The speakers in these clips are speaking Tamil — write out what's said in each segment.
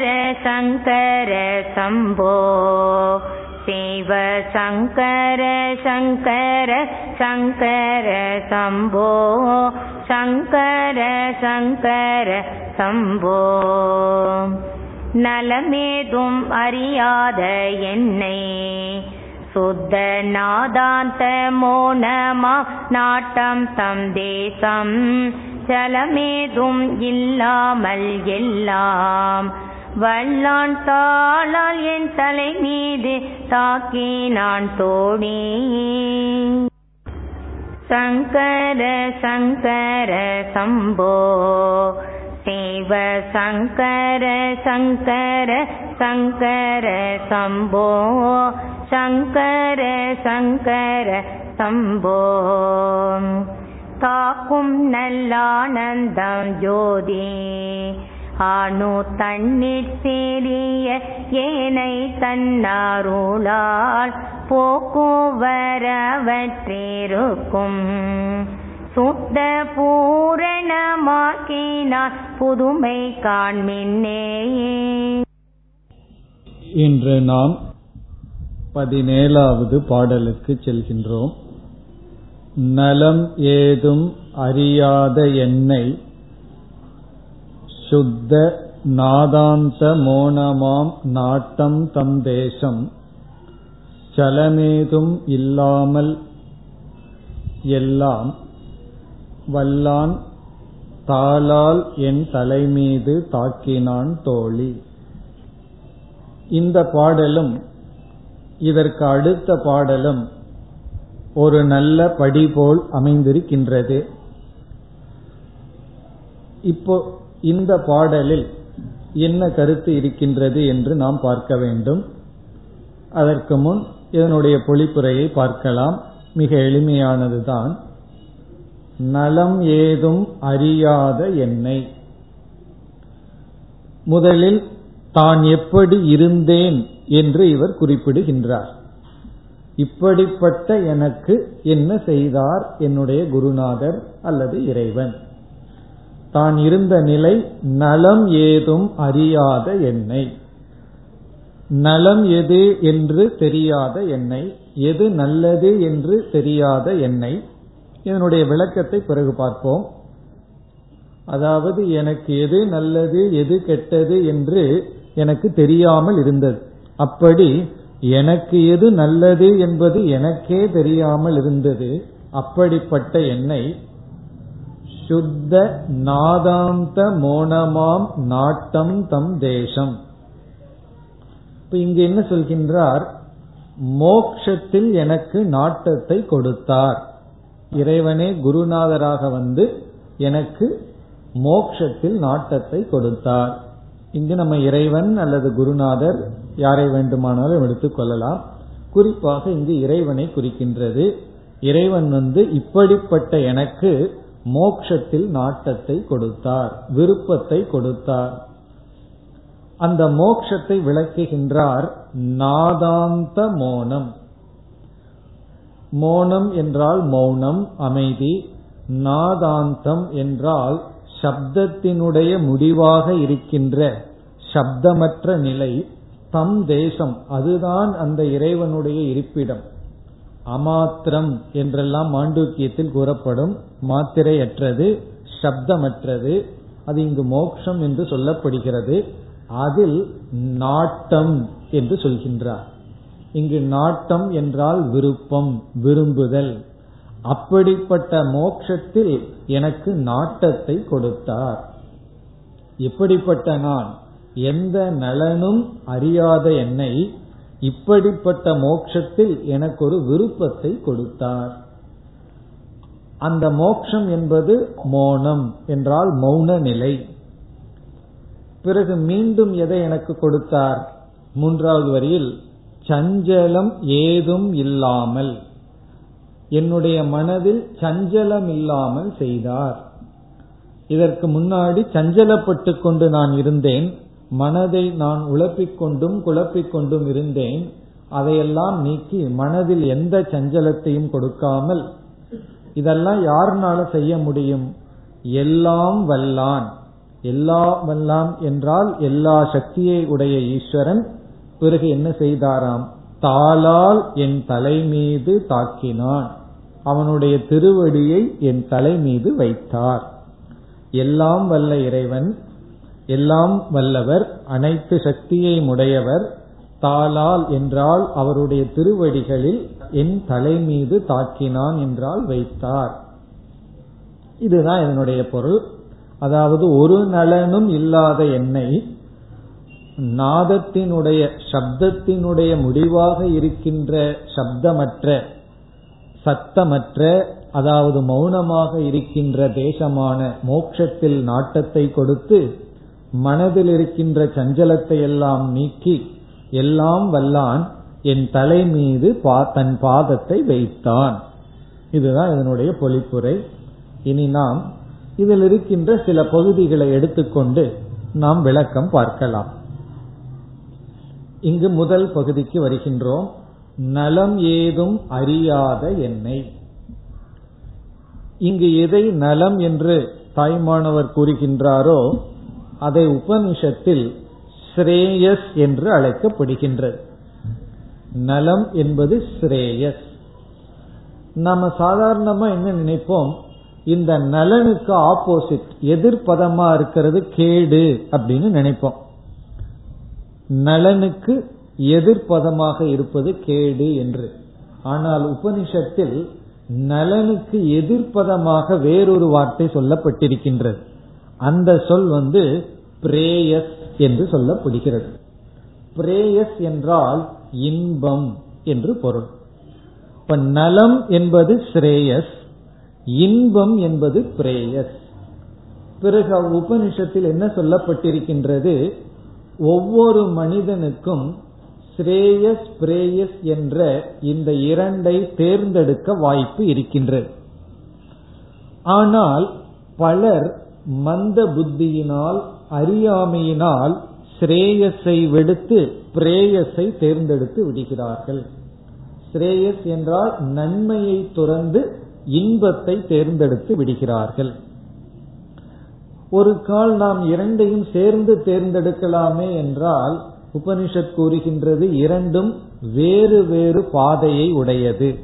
சங்கர சங்கர சம்போ. சிவ சங்கர சங்கர சங்கர சம்போ. சங்கர சங்கர சம்போ. நலமேதும் அறியாத என்னை. சுத்த நாதாந்த மோனமா நாட்டம் தம் தேசம். ஜலமேதும் இல்லாமல் எல்லாம் வல்லான் தாளால் என் தலை மீது தாக்கி நான் தோடி சங்கர சங்கர சம்போ சிவ சங்கர சங்கர சங்கர சம்போ சங்கர சங்கர சம்போ. தாக்கும் நல்லானந்தம் ஜோதி ஆணு தண்ணீர் சேரிய ஏனை தன்னாருளால் போக்குவரவற்றிருக்கும் சுத்த பூரணமாக்கினார் புதுமை காண்மின்னேயே. இன்று நாம் பதினேழாவது பாடலுக்கு செல்கின்றோம். நலம் ஏதும் அறியாத என்னை சுத்த நாதாந்த மோனமாம் நாட்டம் தம் தேசம். சலமேதும் இல்லாமல் எல்லாம் வல்லான் தாளால் என் தலைமீது தாக்கினான் தோழி. இந்த பாடலும் இதற்கு அடுத்த பாடலும் ஒரு நல்ல படி போல் அமைந்திருக்கின்றது. இப்போ இந்த பாடலில் என்ன கருத்து இருக்கின்றது என்று நாம் பார்க்க வேண்டும். அதற்கு முன் இதனுடைய பொழிப்புரையை பார்க்கலாம். மிக எளிமையானதுதான். நலம் ஏதும் அறியாத என்னை. முதலில் தான் எப்படி இருந்தேன் என்று இவர் குறிப்பிடுகின்றார். இப்படிப்பட்ட எனக்கு என்ன செய்தார் என்னுடைய குருநாதர் அல்லது இறைவன்? தான் இருந்த நிலை நலம் ஏதும் அறியாத என்னை. நலம் எது என்று தெரியாத என்னை எது நல்லது என்று தெரியாத என்னை. இதனுடைய விளக்கத்தை பிறகு பார்ப்போம். அதாவது எனக்கு எது நல்லது எது கெட்டது என்று எனக்கு தெரியாமல் இருந்தது. அப்படி எனக்கு எது நல்லது என்பது எனக்கே தெரியாமல் இருந்தது. அப்படிப்பட்ட என்னை சுத்த நாதாந்த மோனமாம் நாட்டம் தம் தேசம். இப்ப இங்கு என்ன சொல்கின்றார்? மோக்ஷத்தில் எனக்கு நாட்டத்தை கொடுத்தார். இறைவனே குருநாதராக வந்து எனக்கு மோக்ஷத்தில் நாட்டத்தை கொடுத்தார். இங்கு நம்ம இறைவன் அல்லது குருநாதர் யாரை வேண்டுமானாலும் எடுத்துக் கொள்ளலாம். குறிப்பாக இங்கு இறைவனை குறிக்கின்றது. இறைவன் வந்து இப்படிப்பட்ட எனக்கு மோக்ஷத்தில் நாட்டத்தை கொடுத்தார் விருப்பத்தை கொடுத்தார். அந்த மோக்ஷத்தை விளக்குகின்றார் நாதாந்த மோனம். மோனம் என்றால் மௌனம் அமைதி. நாதாந்தம் என்றால் சப்தத்தினுடைய முடிவாக இருக்கின்ற சப்தமற்ற நிலை தம் தேசம். அதுதான் அந்த இறைவனுடைய இருப்பிடம். அமாத்திரம் என்றெல்லாம் மாண்டூக்கியத்தில் கூறப்படும் மாத்திரையற்றது சப்தமற்றது அது இங்கு மோக்ஷம் என்று சொல்லப்படுகிறது. அதில் நாட்டம் என்று சொல்கின்றார். இங்கு நாட்டம் என்றால் விருப்பம் விரும்புதல். அப்படிப்பட்ட மோக்ஷத்தில் எனக்கு நாட்டத்தை கொடுத்தார். எப்படிப்பட்ட நான் எந்த நலனும் அறியாத என்னை இப்படிப்பட்ட மோட்சத்தில் எனக்கு ஒரு விருப்பத்தை கொடுத்தார். அந்த மோக்ஷம் என்பது மோனம் என்றால் மௌன நிலை. பிறகு மீண்டும் எதை எனக்கு கொடுத்தார்? மூன்றாவது வரியில் சஞ்சலம் ஏதும் இல்லாமல். என்னுடைய மனதில் சஞ்சலம் இல்லாமல் செய்தார். இதற்கு முன்னாடி சஞ்சலப்பட்டு கொண்டு நான் இருந்தேன். மனதை நான் உழப்பிக் கொண்டும் குழப்பிக் கொண்டும் இருந்தேன் அதையெல்லாம் நீக்கி மனதில் எந்த சஞ்சலத்தையும் கொடுக்காமல் இதெல்லாம் யாருனால செய்ய முடியும்? எல்லாம் வல்லான். எல்லாம் வல்லாம் என்றால் எல்லா சக்தியை உடைய ஈஸ்வரன் பிறகு என்ன செய்தாராம்? தாளால் என் தலை மீது தாக்கினான். அவனுடைய திருவடியை என் தலை மீது வைத்தார். எல்லாம் வல்ல இறைவன் எல்லாம் வல்லவர் அனைத்து சக்தியை உடையவர் தாளால் என்றால் அவருடைய திருவடிகளில் என் தலை மீது தாக்கினான் என்றால் வைத்தார். இதுதான் இதனுடைய பொருள். அதாவது ஒரு நலனும் இல்லாத என்னை நாதத்தினுடைய சப்தத்தினுடைய முடிவாக இருக்கின்ற சப்தமற்ற சத்தமற்ற அதாவது மௌனமாக இருக்கின்ற தேசமான மோட்சத்தில் நாட்டத்தை கொடுத்து மனதில் இருக்கின்ற சஞ்சலத்தை எல்லாம் நீக்கி எல்லாம் வல்லான் என் தலை மீது தன் பாதத்தை வைத்தான். இதுதான் இதனுடைய பொழிப்புரை இனி நாம் இதில் இருக்கின்ற சில பகுதிகளை எடுத்துக்கொண்டு நாம் விளக்கம் பார்க்கலாம். இங்கு முதல் பகுதிக்கு வருகின்றோம். நலம் ஏதும் அறியாத என்னை. இங்கு எதை நலம் என்று தாய்மானவர் கூறுகின்றாரோ அதை உபனிஷத்தில் ஸ்ரேயஸ் என்று அழைக்கப்படுகின்றது. நலம் என்பது ஸ்ரேயஸ். நாம சாதாரணமா என்ன நினைப்போம்? இந்த நலனுக்கு ஆப்போசிட் எதிர்பதமா இருக்கிறது கேடு அப்படின்னு நினைப்போம். நலனுக்கு எதிர்பதமாக இருப்பது கேடு என்று. ஆனால் உபனிஷத்தில் நலனுக்கு எதிர்ப்பதமாக வேறொரு வார்த்தை சொல்லப்பட்டிருக்கின்றது. அந்த சொல் வந்து பிரேயஸ் என்று சொல்லப்படுகிறது. பிரேயஸ் என்றால் இன்பம் என்று பொருள். இப்ப நலம் என்பது ஸ்ரேயஸ் இன்பம் என்பது பிரேயஸ். பிறகு உபனிஷத்தில் என்ன சொல்லப்பட்டிருக்கின்றது? ஒவ்வொரு மனிதனுக்கும் ஸ்ரேயஸ் பிரேயஸ் என்ற இந்த இரண்டை தேர்ந்தெடுக்க வாய்ப்பு இருக்கின்றது. ஆனால் பலர் மந்த புத்தியினால் அறியாமையினால் ஸ்ரேயஸை விடுத்து பிரேயஸை தேர்ந்தெடுத்து விடுகிறார்கள். ஸ்ரேயஸ் என்றால் நன்மையை துறந்து இன்பத்தை தேர்ந்தெடுத்து விடுகிறார்கள். ஒரு கால் நாம் இரண்டையும் சேர்ந்து தேர்ந்தெடுக்கலாமே என்றால் உபனிஷத் கூறுகின்றது இரண்டும் வேறு வேறு பாதையை உடையது.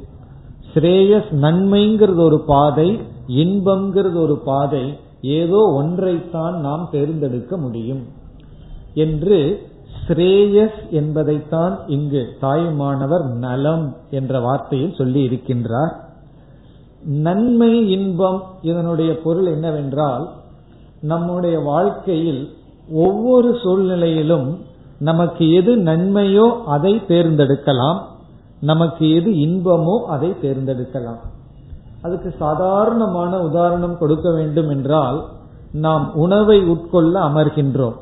ஸ்ரேயஸ் நன்மைங்கிறது ஒரு பாதை இன்பம்ங்கிறது ஒரு பாதை ஏதோ ஒன்றைத்தான் நாம் தேர்ந்தெடுக்க முடியும் என்று ஸ்ரேயஸ் என்பதைத்தான் இங்கு தாயுமானவர் நலம் என்ற வார்த்தையில் சொல்லி இருக்கின்றார் நன்மை இன்பம் இதனுடைய பொருள் என்னவென்றால் நம்முடைய வாழ்க்கையில் ஒவ்வொரு சூழ்நிலையிலும் நமக்கு எது நன்மையோ அதை தேர்ந்தெடுக்கலாம். நமக்கு எது இன்பமோ அதை தேர்ந்தெடுக்கலாம். அதுக்கு சாதாரணமான உதாரணம் கொடுக்க வேண்டும் என்றால் நாம் உணவை உட்கொள்ள அமர்கின்றோம்.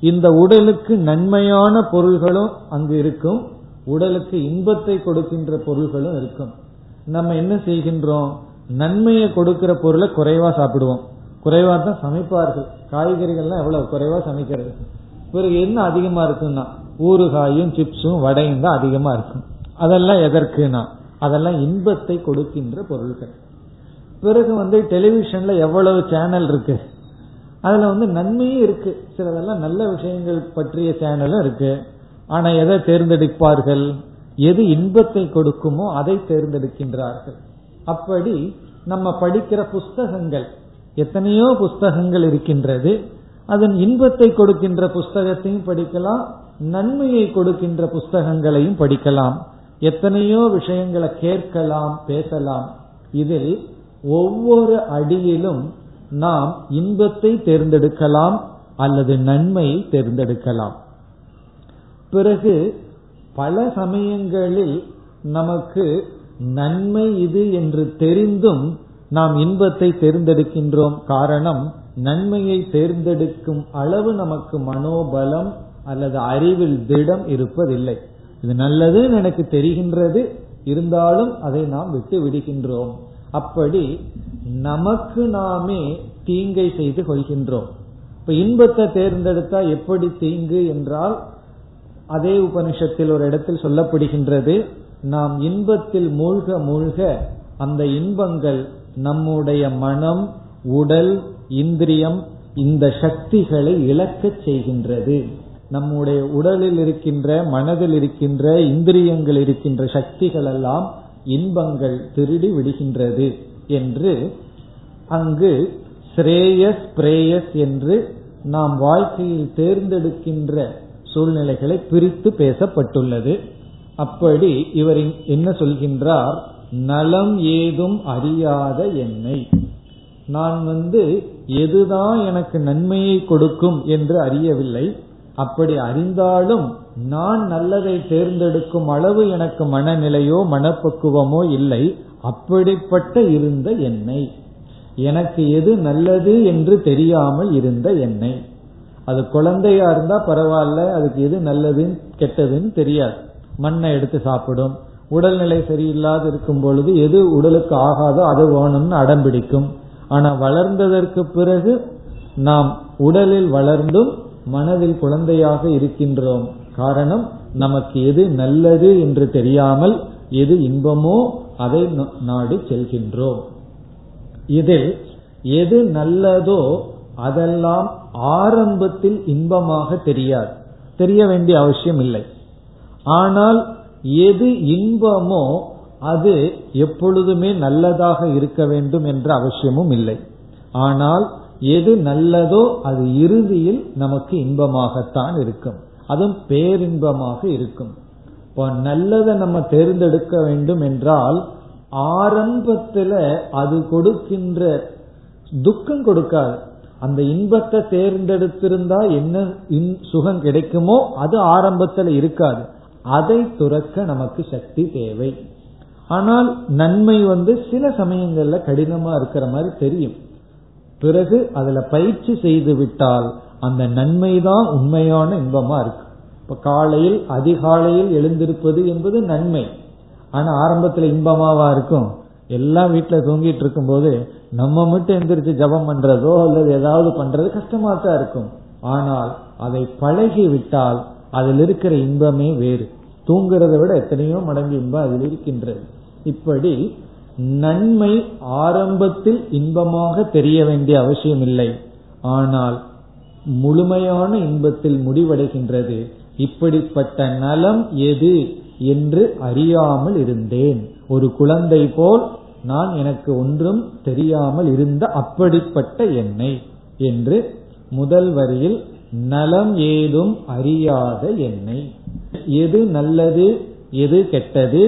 இந்த உடலுக்கு நன்மையான பொருள்களும் அங்கு இருக்கும். உடலுக்கு இன்பத்தை கொடுக்கின்ற பொருள்களும் இருக்கும். நம்ம என்ன செய்கின்றோம்? நன்மையை கொடுக்கிற பொருளை குறைவா சாப்பிடுவோம். குறைவா தான் சமைப்பார்கள். காய்கறிகள்லாம் எவ்வளவு குறைவா சமைக்கிறது? பிறகு என்ன அதிகமா இருக்குன்னா ஊறுகாயும் சிப்ஸும் வடையும் தான் அதிகமா இருக்கும். அதெல்லாம் எதற்குனா அதெல்லாம் இன்பத்தை கொடுக்கின்ற பொருள்கள். பிறகு வந்து டெலிவிஷன்ல எவ்வளவு சேனல் இருக்கு? அதுல வந்து நன்மையும் இருக்கு. சிலதெல்லாம் நல்ல விஷயங்கள் பற்றிய சேனலும் இருக்கு. ஆனா எதை தேர்ந்தெடுப்பார்கள்? எது இன்பத்தை கொடுக்குமோ அதை தேர்ந்தெடுக்கின்றார்கள். அப்படி நம்ம படிக்கிற புஸ்தகங்கள் எத்தனையோ புஸ்தகங்கள் இருக்கின்றது. அதன் இன்பத்தை கொடுக்கின்ற புஸ்தகத்தையும் படிக்கலாம் நன்மையை கொடுக்கின்ற புஸ்தகங்களையும் படிக்கலாம். எத்தனையோ விஷயங்களை கேட்கலாம் பேசலாம். இதில் ஒவ்வொரு அடியிலும் நாம் இன்பத்தை தேர்ந்தெடுக்கலாம் அல்லது நன்மையை தேர்ந்தெடுக்கலாம். பிறகு பல சமயங்களில் நமக்கு நன்மை இது என்று தெரிந்தும் நாம் இன்பத்தை தேர்ந்தெடுக்கின்றோம். காரணம் நன்மையை தேர்ந்தெடுக்கும் அளவு நமக்கு மனோபலம் அல்லது அறிவில் திடம் இருப்பதில்லை. இது நல்லது எனக்கு தெரிகின்றது. இருந்தாலும் அதை நாம் விட்டு விடுகின்றோம். அப்படி நமக்கு நாமே தீங்கை செய்து கொள்கின்றோம். இப்ப இன்பத்தை தேர்ந்தெடுத்தா எப்படி தீங்கு என்றால் அதே உபனிஷத்தில் ஒரு இடத்தில் சொல்லப்படுகின்றது நாம் இன்பத்தில் மூழ்க மூழ்க அந்த இன்பங்கள் நம்முடைய மனம் உடல் இந்திரியம் இந்த சக்திகளை இழக்கச் செய்கின்றது. நம்முடைய உடலில் இருக்கின்ற மனதில் இருக்கின்ற இந்திரியங்கள் இருக்கின்ற சக்திகள் எல்லாம் இன்பங்கள் திருடி விடுகின்றது என்று அங்கு ஸ்ரேயஸ் பிரேயஸ் என்று நாம் வாழ்க்கையில் தேர்ந்தெடுக்கின்ற சூழ்நிலைகளை பிரித்து பேசப்பட்டுள்ளது. அப்படி இவர் என்ன சொல்கின்றார்? நலம் ஏதும் அறியாத என்னை. நான் வந்து எதுதான் எனக்கு நன்மையை கொடுக்கும் என்று அறியவில்லை. அப்படி அறிந்தாலும் நான் நல்லதை தேர்ந்தெடுக்கும் அளவு எனக்கு மனநிலையோ மனப்பக்குவமோ இல்லை. அப்படிப்பட்ட இருந்த என்னை. எனக்கு எது நல்லது என்று தெரியாமல் இருந்த என்னை. அது குழந்தையா இருந்தா பரவாயில்ல அதுக்கு எது நல்லதுன்னு கெட்டதுன்னு தெரியாது. மண்ணை எடுத்து சாப்பிடும். உடல்நிலை சரியில்லாத இருக்கும் பொழுது எது உடலுக்கு ஆகாதோ அது வேணும்னு அடம்பிடிக்கும். ஆனா வளர்ந்ததற்கு பிறகு நாம் உடலில் வளர்ந்தும் மனதில் குழந்தையாக இருக்கின்றோம். காரணம் நமக்கு எது நல்லது என்று தெரியாமல் எது இன்பமோ அதை நாடி செல்கின்றோம். இதில் எது நல்லதோ அதெல்லாம் ஆரம்பத்தில் இன்பமாக தெரியாது. தெரிய வேண்டிய அவசியம் இல்லை. ஆனால் எது இன்பமோ அது எப்பொழுதுமே நல்லதாக இருக்க வேண்டும் என்ற அவசியமும் இல்லை. ஆனால் எது நல்லதோ அது இறுதியில் நமக்கு இன்பமாகத்தான் இருக்கும். அதுவும் பேரின்பமாக இருக்கும். இப்போ நல்லதை நம்ம தேர்ந்தெடுக்க வேண்டும் என்றால் ஆரம்பத்துல அது கொடுக்கின்ற துக்கம் கொடுக்காது. அந்த இன்பத்தை தேர்ந்தெடுத்திருந்தா என்ன சுகம் கிடைக்குமோ அது ஆரம்பத்துல இருக்காது. அதை துறக்க நமக்கு சக்தி தேவை. ஆனால் நன்மை வந்து சில சமயங்கள்ல கடினமா இருக்கிற மாதிரி தெரியும். பிறகு அதுல பயிற்சி செய்து விட்டால் அந்த நன்மைதான் உண்மையான இன்பமா இருக்கு. இப்ப காலையில் அதிகாலையில் எழுந்திருப்பது என்பது நன்மை. ஆனா ஆரம்பத்துல இன்பமாவா இருக்கும்? எல்லாம் வீட்டுல தூங்கிட்டு இருக்கும் போது நம்ம மட்டும் எந்திரிச்சு ஜபம் பண்றதோ அல்லது ஏதாவது பண்றது கஷ்டமா தான் இருக்கும். ஆனால் அதை பழகி விட்டால் அதில் இருக்கிற இன்பமே வேறு. தூங்குறதை விட எத்தனையோ மடங்கு இன்பம் அதில் இருக்கின்றது. இப்படி நன்மை ஆரம்பத்தில் இன்பமாக தெரிய வேண்டிய அவசியம் இல்லை ஆனால் முழுமையான இன்பத்தில் முடிவடைகின்றது. இப்படிப்பட்ட நலம் எது என்று அறியாமல் இருந்தேன். ஒரு குழந்தை போல் நான் எனக்கு ஒன்றும் தெரியாமல் இருந்த அப்படிப்பட்ட என்னை என்று முதல் வரியில் நலம் ஏதும் அறியாத என்னை. எது நல்லது எது கெட்டது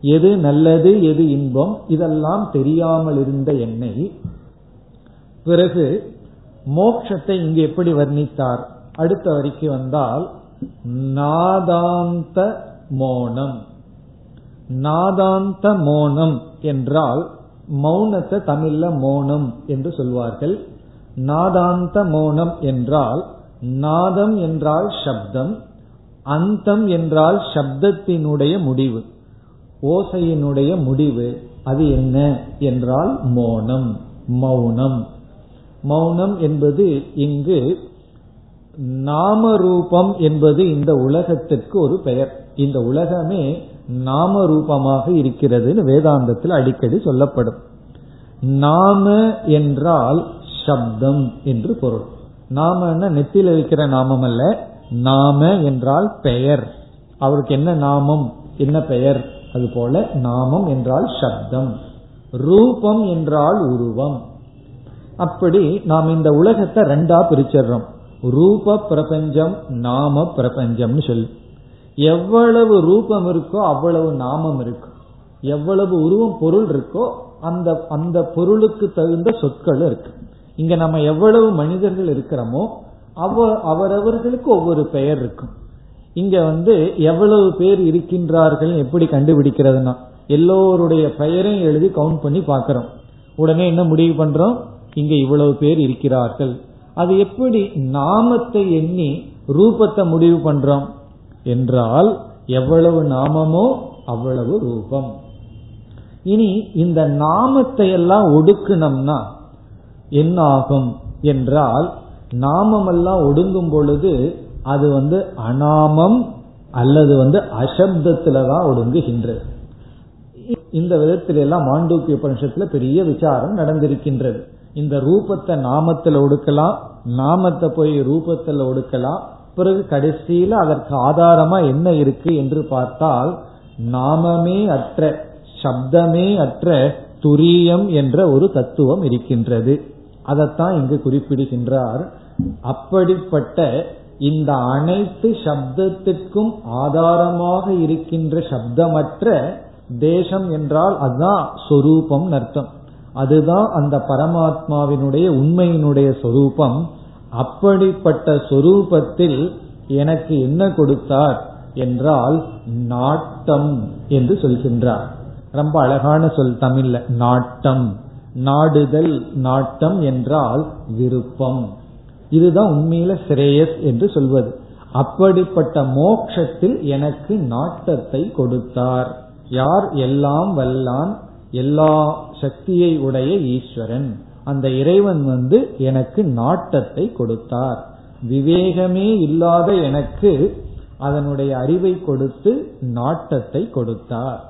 எது நல்லது எது இன்பம் இதெல்லாம் தெரியாமல் இருந்த என்னை. பிறகு மோட்சத்தை இங்கு எப்படி வர்ணித்தார்? அடுத்த வரிக்கு வந்தால் நாதாந்த மோனம். நாதாந்த மோனம் என்றால் மௌனத்தை தமிழ்ல மோனம் என்று சொல்வார்கள். நாதாந்த மோனம் என்றால் நாதம் என்றால் சப்தம் அந்தம் என்றால் சப்தத்தினுடைய முடிவு. ஓசையினுடைய முடிவு அது என்ன என்றால் மோனம் மௌனம். மௌனம் என்பது இங்கு நாம ரூபம் என்பது இந்த உலகத்திற்கு ஒரு பெயர். இந்த உலகமே நாம ரூபமாக இருக்கிறதுன்னு வேதாந்தத்தில் அடிக்கடி சொல்லப்படும். நாம என்றால் சப்தம் என்று பொருள். நாம நெத்தில வைக்கிற நாமம் அல்ல நாம என்றால் பெயர். அவருக்கு என்ன நாமம் என்ன பெயர்? அதுபோல நாமம் என்றால் சப்தம் ரூபம் என்றால் உருவம். அப்படி நாம் இந்த உலகத்தை ரெண்டா பிரிச்சிடுறோம். ரூப பிரபஞ்சம் நாம பிரபஞ்சம்னு சொல்லு. எவ்வளவு ரூபம் இருக்கோ அவ்வளவு நாமம் இருக்கும் எவ்வளவு உருவம் பொருள் இருக்கோ அந்த அந்த பொருளுக்கு தகுந்த சொற்கள் இருக்கு. இங்க நம்ம எவ்வளவு மனிதர்கள் இருக்கிறோமோ அவ அவரவர்களுக்கு ஒவ்வொரு பெயர் இருக்கும். இங்க வந்து எவ்வளவு பேர் இருக்கின்றார்கள் எப்படி கண்டுபிடிக்கிறதுனா எல்லோருடைய பெயரையும் எழுதி கவுண்ட் பண்ணி பார்க்கிறோம். உடனே என்ன முடிவு பண்றோம்? இங்க இவ்வளவு பேர் இருக்கிறார்கள். அது எப்படி நாமத்தை எண்ணி ரூபத்தை முடிவு பண்றோம்? என்றால் எவ்வளவு நாமமோ அவ்வளவு ரூபம். இனி இந்த நாமத்தை எல்லாம் ஒடுக்கணும்னா என்ன ஆகும் என்றால் நாமமெல்லாம் ஒடுங்கும் பொழுது அது வந்து அனாமம் அல்லது வந்து அசப்தத்துல தான் ஒடுங்குகின்றது இந்த விதத்தில எல்லாம் மாண்டூக்கிய உபனிஷத்துல பெரிய விசாரம் நடந்திருக்கின்றது. இந்த ரூபத்தை நாமத்துல ஒடுக்கலாம் நாமத்தை போய் ரூபத்துல ஒடுக்கலாம் பிறகு கடைசியில அதற்கு ஆதாரமா என்ன இருக்கு என்று பார்த்தால் நாமமே அற்ற சப்தமே அற்ற துரியம் என்ற ஒரு தத்துவம் இருக்கின்றது. அதைத்தான் இங்கு குறிப்பிடுகின்றார். அப்படிப்பட்ட இந்த அனைத்து சப்தத்திற்கும் ஆதாரமாக இருக்கின்ற சப்தமற்ற தேசம் என்றால் அதுதான் சொரூபம் அர்த்தம். அதுதான் அந்த பரமாத்மாவினுடைய உண்மையினுடைய சொரூபம். அப்படிப்பட்ட சொரூபத்தில் எனக்கு என்ன கொடுத்தார் என்றால் நாட்டம் என்று சொல்கின்றார். ரொம்ப அழகான சொல் தமிழ்ல நாட்டம். நாடுதல் நாட்டம் என்றால் விருப்பம். இதுதான் உண்மையில சிரேயஸ் என்று சொல்வது. அப்படிப்பட்ட மோக்ஷத்தில் எனக்கு நாட்டத்தை கொடுத்தார். யார் எல்லாம் வல்லான் எல்லா சக்தியை உடைய ஈஸ்வரன். அந்த இறைவன் வந்து எனக்கு நாட்டத்தை கொடுத்தார். விவேகமே இல்லாத எனக்கு அதனுடைய அறிவை கொடுத்து நாட்டத்தை கொடுத்தார்.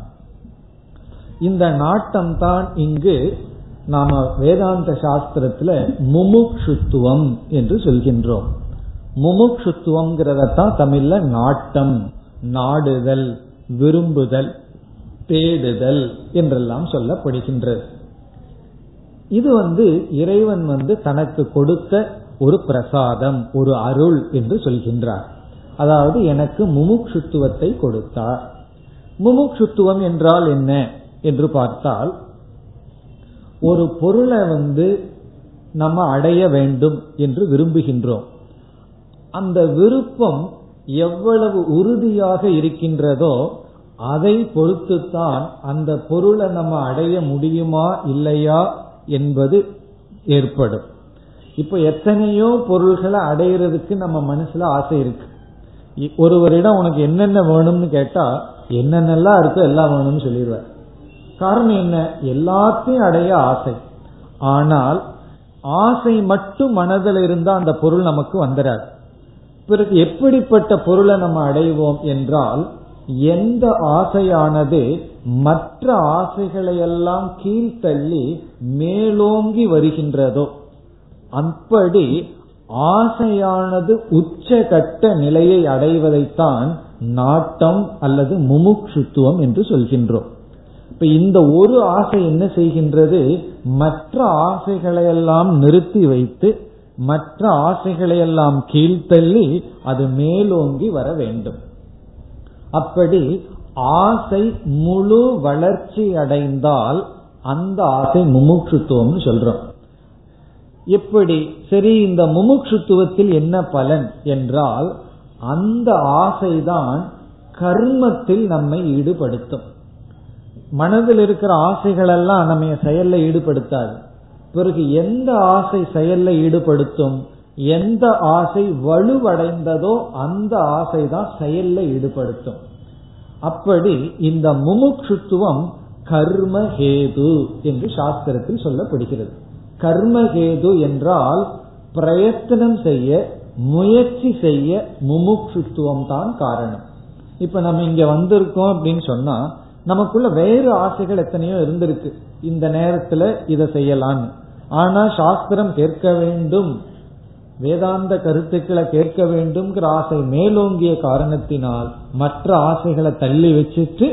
இந்த நாட்டம் தான் இங்கு நாம வேதாந்த சாஸ்திரத்துல முமுக்ஷுத்துவம் என்று சொல்கின்றோம். முமுக்ஷுத்துவம்ங்கிறதான் தமிழ்ல நாட்டம் நாடுதல் விரும்புதல் தேடுதல் என்றெல்லாம் சொல்லப்படுகின்றது. இது வந்து இறைவன் வந்து தனக்கு கொடுத்த ஒரு பிரசாதம் ஒரு அருள் என்று சொல்கின்றார். அதாவது எனக்கு முமுக்ஷுத்துவத்தை கொடுத்தார். முமுக்ஷுத்துவம் என்றால் என்ன என்று பார்த்தால் ஒரு பொருளை வந்து நம்ம அடைய வேண்டும் என்று விரும்புகின்றோம். அந்த விருப்பம் எவ்வளவு உறுதியாக இருக்கின்றதோ அதை பொறுத்துத்தான் அந்த பொருளை நம்ம அடைய முடியுமா இல்லையா என்பது ஏற்படும். இப்ப எத்தனையோ பொருள்களை அடையிறதுக்கு நம்ம மனசுல ஆசை இருக்கு. ஒருவரிடம் உனக்கு என்னென்ன வேணும்னு கேட்டா என்னென்னலாம் இருக்கோ எல்லாம் வேணும்னு சொல்லிடுவார். காரணம் என்ன? எல்லாத்தையும் அடைய ஆசை. ஆனால் ஆசை மட்டும் மனதில் இருந்தா அந்த பொருள் நமக்கு வந்துடாது பிறகு எப்படிப்பட்ட பொருளை நம்ம அடைவோம் என்றால் எந்த ஆசையானது மற்ற ஆசைகளை எல்லாம் கீழ்த்தள்ளி மேலோங்கி வருகின்றதோ அப்படி ஆசையானது உச்சகட்ட நிலையை அடைவதைத்தான் நாட்டம் அல்லது முமுட்சுத்துவம் என்று சொல்கின்றோம். இப்ப இந்த ஒரு ஆசை என்ன செய்கின்றது? மற்ற ஆசைகளையெல்லாம் நிறுத்தி வைத்து மற்ற ஆசைகளையெல்லாம் கீழ்த்தள்ளி அது மேலோங்கி வர வேண்டும். அப்படி ஆசை முழு வளர்ச்சி அடைந்தால் அந்த ஆசை முமுட்சுத்துவம்னு சொல்றோம். எப்படி? சரி இந்த முமுட்சுத்துவத்தில் என்ன பலன் என்றால் அந்த ஆசைதான் கர்மத்தில் நம்மை ஈடுபடுத்தும். மனதில் இருக்கிற ஆசைகள் எல்லாம் நம்ம செயல்ல ஈடுபடுத்தாது. பிறகு எந்த ஆசை செயல்ல ஈடுபடுத்தும் எந்த ஆசை வலுவடைந்ததோ அந்த ஆசை தான் செயல்ல ஈடுபடுத்தும். அப்படி இந்த முமுட்சுத்துவம் கர்மஹேது என்று சாஸ்திரத்தில் சொல்லப்படுகிறது. கர்மஹேது என்றால் பிரயத்தனம் செய்ய முயற்சி செய்ய முமுட்சுத்துவம் தான் காரணம். இப்ப நம்ம இங்க வந்திருக்கோம் அப்படின்னு சொன்னா நமக்குள்ள வேறு ஆசைகள் எத்தனையோ இருந்திருக்கு. இந்த நேரத்துல இதை செய்யலாம் ஆனா சாஸ்திரம் கேட்க வேண்டும். வேதாந்த கருத்துக்களை கேட்க வேண்டும்ங்கிற ஆசை மேலோங்கிய காரணத்தினால் மற்ற ஆசைகளை தள்ளி வச்சுட்டு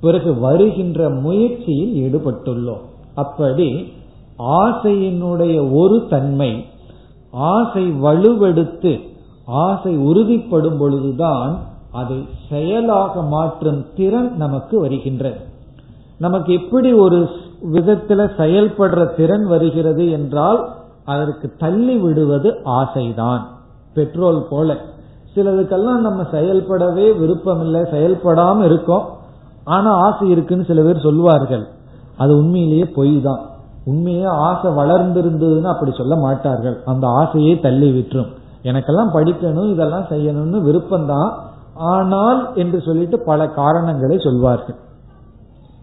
பிறகு வருகின்ற முயற்சியில் ஈடுபட்டுள்ளோம். அப்படி ஆசையினுடைய ஒரு தன்மை ஆசை வலுவெடுத்து ஆசை உறுதிப்படும் பொழுதுதான் அதை செயலாக மாற்றும் திறன் நமக்கு வருகின்றது. நமக்கு எப்படி ஒரு விதத்துல செயல்படுற திறன் வருகிறது என்றால் அதற்கு தள்ளி விடுவது ஆசைதான். பெட்ரோல் போல. சிலதுக்கெல்லாம் நம்ம செயல்படவே விருப்பமில்லை செயல்படாம இருக்கோம். ஆனா ஆசை இருக்குன்னு சில பேர் சொல்வார்கள். அது உண்மையிலேயே பொய் தான் உண்மையே ஆசை வளர்ந்திருந்ததுன்னு அப்படி சொல்ல மாட்டார்கள். அந்த ஆசையை தள்ளி விட்டுரும். எனக்கெல்லாம் படிக்கணும் இதெல்லாம் செய்யணும்னு விருப்பம் தான் ஆனால் என்று சொல்லிட்டு பல காரணங்களை சொல்வார்கள்.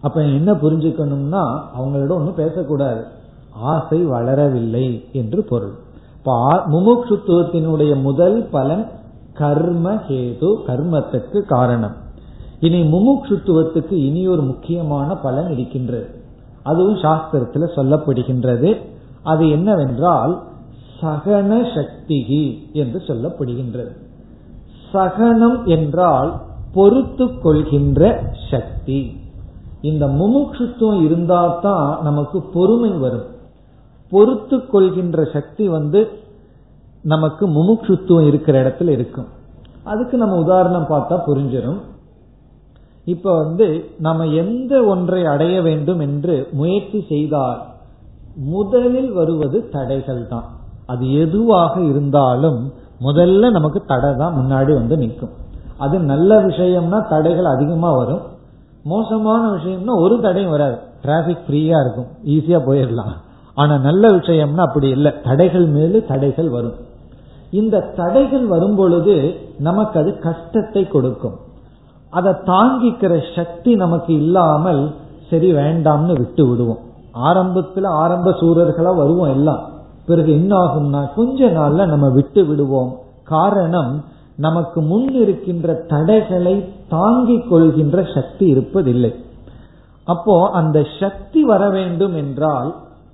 அப்ப என்ன புரிஞ்சுக்கணும்னா அவங்களோட ஒன்னும் பேசக்கூடாது. ஆசை வளரவில்லை என்று பொருள். இப்ப முமுட்சுத்துவத்தினுடைய முதல் பலன் கர்ம ஹேது கர்மத்துக்கு காரணம். இனி முமுட்சுத்துவத்துக்கு இனி ஒரு முக்கியமான பலன் இருக்கின்றது. அதுவும் சாஸ்திரத்துல சொல்லப்படுகின்றது. அது என்னவென்றால் சகன சக்திகி என்று சொல்லப்படுகின்றது. சகனம் என்றால் பொறுத்து கொள்கின்ற சக்தி. இந்த முமுட்சுத்துவம் இருந்தா தான் நமக்கு பொறுமை வரும். பொறுத்து கொள்கின்ற சக்தி வந்து நமக்கு முமுட்சுத்துவம் இருக்கிற இடத்துல இருக்கும். அதுக்கு நம்ம உதாரணம் பார்த்தா புரிஞ்சிடும் இப்ப வந்து நம்ம எந்த ஒன்றை அடைய வேண்டும் என்று முயற்சி செய்தால் முதலில் வருவது தடைகள் தான் அது எதுவாக இருந்தாலும் முதல்ல நமக்கு தடை தான் முன்னாடி வந்து நிற்கும். அது நல்ல விஷயம்னா தடைகள் அதிகமா வரும். மோசமான விஷயம்னா ஒரு தடையும் வராது. டிராபிக் ஃப்ரீயா இருக்கும். ஈஸியா போயிடலாம். ஆனா நல்ல விஷயம்னா அப்படி இல்லை. தடைகள் மேலு தடைகள் வரும். இந்த தடைகள் வரும் பொழுது நமக்கு அது கஷ்டத்தை கொடுக்கும். அதை தாங்கிக்கிற சக்தி நமக்கு இல்லாமல் சரி வேண்டாம்னு விட்டு விடுவோம். ஆரம்பத்துல ஆரம்ப சூரர்களா வருவோம் எல்லாம். பிறகு என்ன ஆகும்னா கொஞ்ச நாள்ல நம்ம விட்டு விடுவோம். காரணம் நமக்கு முன் இருக்கின்ற தடைகளை தாங்கிக் கொள்கின்ற சக்தி இருப்பதில்லை. அப்போ அந்த சக்தி வர வேண்டும் என்றால்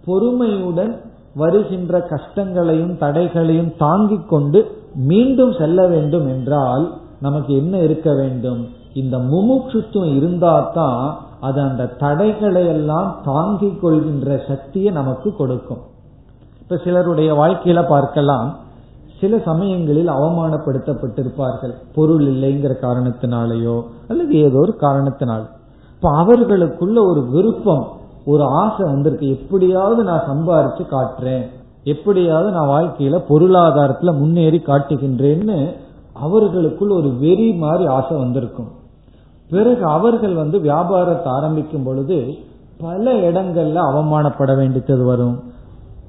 பொறுமையுடன் வருகின்ற கஷ்டங்களையும் தடைகளையும் தாங்கிக் கொண்டு மீண்டும் செல்ல வேண்டும் என்றால் நமக்கு என்ன இருக்க வேண்டும்? இந்த முமுட்சுத்துவம் இருந்தா தான் அது அந்த தடைகளை எல்லாம் தாங்கிக் கொள்கின்ற சக்தியை நமக்கு கொடுக்கும். இப்ப சிலருடைய வாழ்க்கையில பார்க்கலாம் சில சமயங்களில் அவமானப்படுத்தப்பட்டிருப்பார்கள். பொருள் இல்லைங்கிற காரணத்தினாலேயோ அல்லது ஏதோ ஒரு காரணத்தினால். இப்ப அவர்களுக்குள்ள ஒரு விருப்பம் ஒரு ஆசை வந்திருக்கு. எப்படியாவது நான் சம்பாரிச்சு காட்டுறேன். எப்படியாவது நான் வாழ்க்கையில பொருளாதாரத்துல முன்னேறி காட்டுகின்றேன்னு அவர்களுக்குள் ஒரு வெறி மாதிரி ஆசை வந்திருக்கும். பிறகு அவர்கள் வந்து வியாபாரத்தை ஆரம்பிக்கும் பொழுது பல இடங்கள்ல அவமானப்பட வேண்டியது வரும்.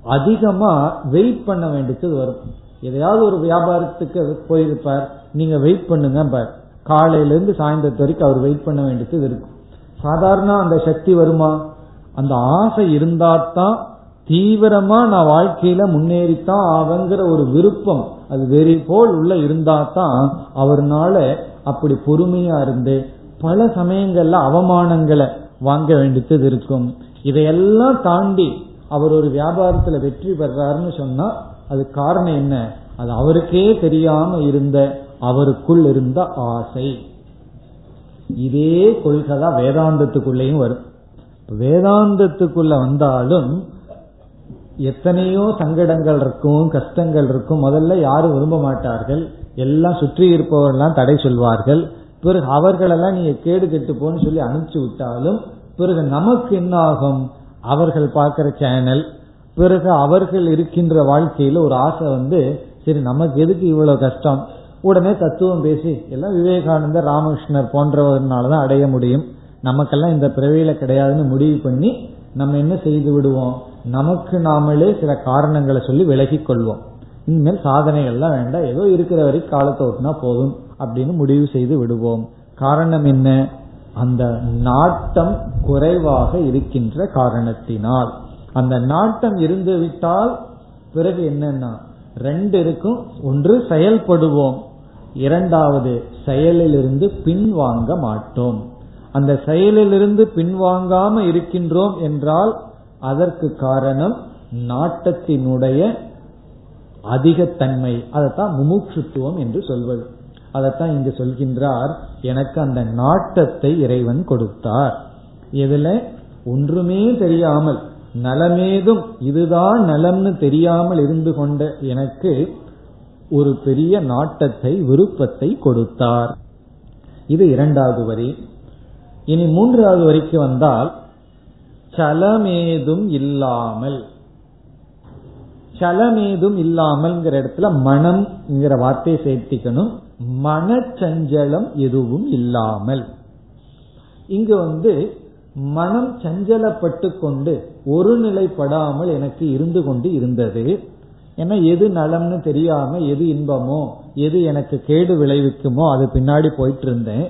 அதிகமா வெயிட் பண்ண வேண்டியது வரும். எதையாவது ஒரு வியாபாரத்துக்கு போயிருப்பார். நீங்க வெயிட் பண்ணுங்க பார். காலையில இருந்து சாயந்தரத்து வரைக்கும் அவர் வெயிட் பண்ண வேண்டியது இருக்கும். சாதாரண அந்த சக்தி வருமா? அந்த ஆசை இருந்தாதான் தீவிரமா நான் வாழ்க்கையில முன்னேறித்தான் ஆவங்கிற ஒரு விருப்பம் அது வெறி போல் உள்ள இருந்தா தான் அவர்னால அப்படி பொறுமையா இருந்து பல சமயங்கள்ல அவமானங்களை வாங்க வேண்டியது இருக்கும். இதையெல்லாம் தாண்டி அவர் ஒரு வியாபாரத்துல வெற்றி பெறாருன்னு சொன்னா அது காரணம் என்ன? அது அவருக்கே தெரியாம இருந்த அவருக்குள் இருந்த ஆசை. இதே கொள்கை தான் வேதாந்தத்துக்குள்ளேயும் வரும். வேதாந்தத்துக்குள்ள வந்தாலும் எத்தனையோ சங்கடங்கள் இருக்கும் கஷ்டங்கள் இருக்கும். முதல்ல யாரும் விரும்ப மாட்டார்கள். எல்லாம் சுற்றி இருப்பவர்கள்லாம் தடை சொல்வார்கள். பிறகு அவர்களெல்லாம் நீங்க கேடு கெட்டு போன்னு சொல்லி அனுப்பிச்சு விட்டாலும் பிறகு நமக்கு என்ன ஆகும் அவர்கள் பார்க்கிற சேனல் பிறகு அவர்கள் இருக்கின்ற வாழ்க்கையில ஒரு ஆசை வந்து சரி நமக்கு எதுக்கு இவ்வளவு கஷ்டம்? உடனே தத்துவம் பேசி எல்லாம் விவேகானந்தர் ராமகிருஷ்ணர் போன்றவர்னாலதான் அடைய முடியும். நமக்கெல்லாம் இந்த பிறவியில கிடையாதுன்னு முடிவு பண்ணி நம்ம என்ன செய்து விடுவோம்? நமக்கு நாமளே சில காரணங்களை சொல்லி விலகி கொள்வோம். இனிமேல் சாதனைகள்லாம் வேண்டாம். ஏதோ இருக்கிற வரைக்கும் காலத்தை ஓட்டினா போதும் அப்படின்னு முடிவு செய்து விடுவோம். காரணம் என்ன? அந்த நாட்டம் குறைவாக இருக்கின்ற காரணத்தினால். அந்த நாட்டம் இருந்துவிட்டால் பிறகு என்னன்னா ரெண்டு இருக்கும். ஒன்று செயல்படுவோம். இரண்டாவது செயலிலிருந்து பின்வாங்க மாட்டோம். அந்த செயலிலிருந்து பின்வாங்காம இருக்கின்றோம் என்றால் அதற்கு காரணம் நாட்டத்தினுடைய அதிகத்தன்மை. அதைத்தான் முமுட்சுத்துவம் என்று சொல்வது. அதைத்தான் இங்கு சொல்கின்றார் எனக்கு அந்த நாட்டத்தை இறைவன் கொடுத்தார். இதுல ஒன்றுமே தெரியாமல் நலமேதும் இதுதான் நலம்னு தெரியாமல் இருந்து கொண்ட எனக்கு ஒரு பெரிய நாட்டத்தை விருப்பத்தை கொடுத்தார். இது இரண்டாவது வரி. இனி மூன்றாவது வரிக்கு வந்தால் சலமேதும் இல்லாமல் சலமேதும் இல்லாமல்ங்கிற இடத்துல மனம்ங்கிற வார்த்தையை சேர்த்திக்கணும். மனச்சஞ்சலம் எதுவும் இல்லாமல். இங்கு வந்து மனம் சஞ்சலப்பட்டு கொண்டு ஒரு நிலைப்படாமல் எனக்கு இருந்து கொண்டு இருந்தது. ஏன்னா எது நலம்னு தெரியாம எது இன்பமோ எது எனக்கு கேடு விளைவிக்குமோ அது பின்னாடி போயிட்டு இருந்தேன்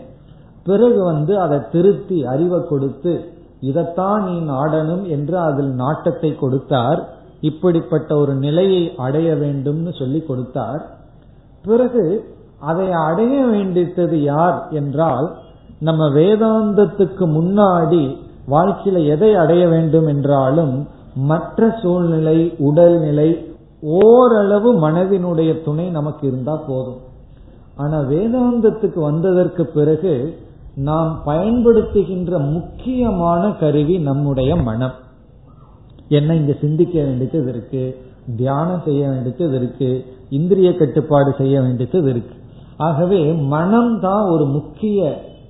பிறகு வந்து அதை திருத்தி அறிவை கொடுத்து இதைத்தான் நீ நாடணும் என்று அதில் நாட்டத்தை கொடுத்தார். இப்படிப்பட்ட ஒரு நிலையை அடைய வேண்டும்னு சொல்லி கொடுத்தார். பிறகு அதை அடைய வேண்டித்தது யார் என்றால் நம்ம வேதாந்தத்துக்கு முன்னாடி வாழ்க்கையில எதை அடைய வேண்டும் என்றாலும் மற்ற சூழ்நிலை உடல்நிலை ஓரளவு மனதினுடைய துணை நமக்கு இருந்தா போதும். ஆனா வேதாந்தத்துக்கு வந்ததற்கு பிறகு நாம் பயன்படுத்துகின்ற முக்கியமான கருவி நம்முடைய மனம். என்ன இங்க சிந்திக்க வேண்டியது இருக்கு தியானம் செய்ய வேண்டியது இருக்கு இந்திரிய கட்டுப்பாடு செய்ய வேண்டியது இருக்கு. ஆகவே மனம் தான் ஒரு முக்கிய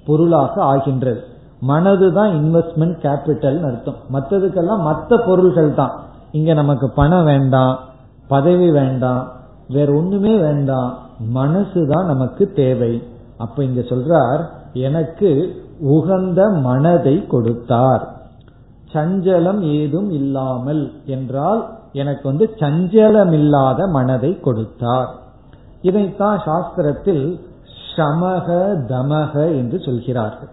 பொருளாக ஆகின்றது. மனது தான் இன்வெஸ்ட்மெண்ட் கேபிட்டல் அர்த்தம். மற்றதுக்கெல்லாம் மற்ற பொருள்கள் தான். இங்க நமக்கு பணம் வேண்டாம் பதவி வேண்டாம் வேற ஒண்ணுமே வேண்டாம். மனசு தான் நமக்கு தேவை. அப்ப இங்க சொல்றார் எனக்கு உகந்த மனதை கொடுத்தார். சஞ்சலம் ஏதும் இல்லாமல் என்றால் எனக்கு வந்து சஞ்சலம் இல்லாத மனதை கொடுத்தார். இதைத்தான் சாஸ்திரத்தில் சமக தமக என்று சொல்கிறார்கள்.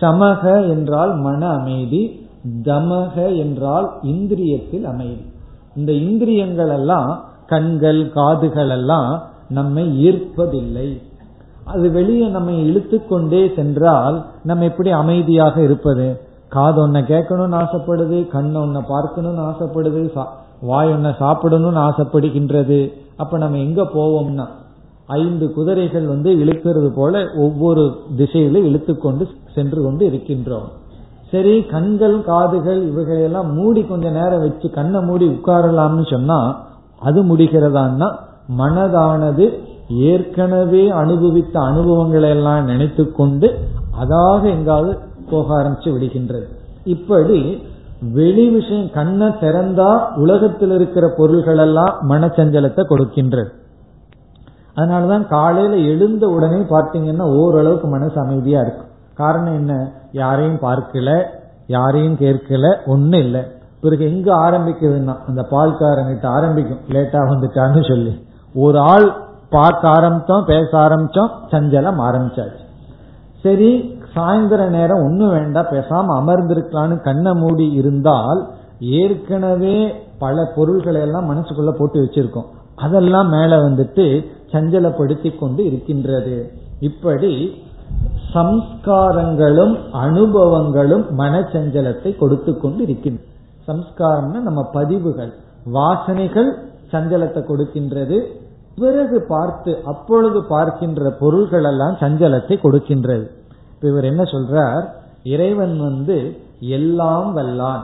சமக என்றால் மன அமைதி தமக என்றால் இந்திரியத்தில் அமைதி. இந்த இந்திரியங்கள் எல்லாம் கண்கள் காதுகள் எல்லாம் நம்மை ஈர்ப்பதில்லை. அது வெளியே நம்மை இழுத்து கொண்டே சென்றால் நம்ம எப்படி அமைதியாக இருப்பது? காது ஒன்ன கேட்கணும்னு ஆசைப்படுது கண் ஒன்ன பார்க்கணும்னு ஆசைப்படுது வாய் ஒன்ன சாப்பிடணும்னு ஆசைப்படுகின்றது. அப்ப நம்ம எங்க போவோம்னா ஐந்து குதிரைகள் வந்து இழுக்கிறது போல ஒவ்வொரு திசையில இழுத்து கொண்டு சென்று கொண்டு இருக்கின்றோம். சரி கண்கள் காதுகள் இவைகளெல்லாம் மூடி கொஞ்ச நேரம் வச்சு கண்ணை மூடி உட்காரலாம்னு சொன்னா அது முடிகிறதான்னா மனதானது ஏற்கனவே அனுபவித்த அனுபவங்களை எல்லாம் நினைத்து கொண்டு அதாக எங்காவது போக ஆரம்பிச்சு விடுகின்றது. இப்படி வெளி விஷயம் கண்ணை திறந்தா உலகத்தில் இருக்கிற பொருள்கள் எல்லாம் மனச்சஞ்சலத்தை கொடுக்கின்றது அதனாலதான் காலையில எழுந்த உடனே பார்த்தீங்கன்னா ஓரளவுக்கு மனசு அமைதியா இருக்கும். காரணம் என்ன? யாரையும் பார்க்கல யாரையும் கேட்கல ஒன்னும் இல்லை. பிறகு எங்க ஆரம்பிக்குதுன்னா அந்த பால்காரங்கிட்ட ஆரம்பிக்கும். லேட்டா வந்துட்டான்னு சொல்லி. ஒரு ஆள் பார்க்க ஆரம்பிச்சோம் பேச ஆரம்பிச்சோம் சஞ்சலம் ஆரம்பிச்சாச்சு. சரி சாயந்தர நேரம் ஒன்னும் வேண்டாம் பேசாம அமர்ந்திருக்கலான்னு கண்ணை மூடி இருந்தால் ஏற்கனவே பல பொருள்களை எல்லாம் மனசுக்குள்ள போட்டு வச்சிருக்கோம். அதெல்லாம் மேல வந்துட்டு சஞ்சலப்படுத்தி கொண்டு இருக்கின்றது. இப்படி சம்ஸ்காரங்களும் அனுபவங்களும் மனச்சஞ்சலத்தை கொடுத்து கொண்டு இருக்கின்றன. சம்ஸ்காரம்னா நம்ம பதிவுகள் வாசனைகள் சஞ்சலத்தை கொடுக்கின்றது. பிறகு பார்த்து அப்பொழுது பார்க்கின்ற பொருள்கள் எல்லாம் சஞ்சலத்தை கொடுக்கின்றது. இவர் என்ன சொல்றார்? இறைவன் வந்து எல்லாம் வல்லான்.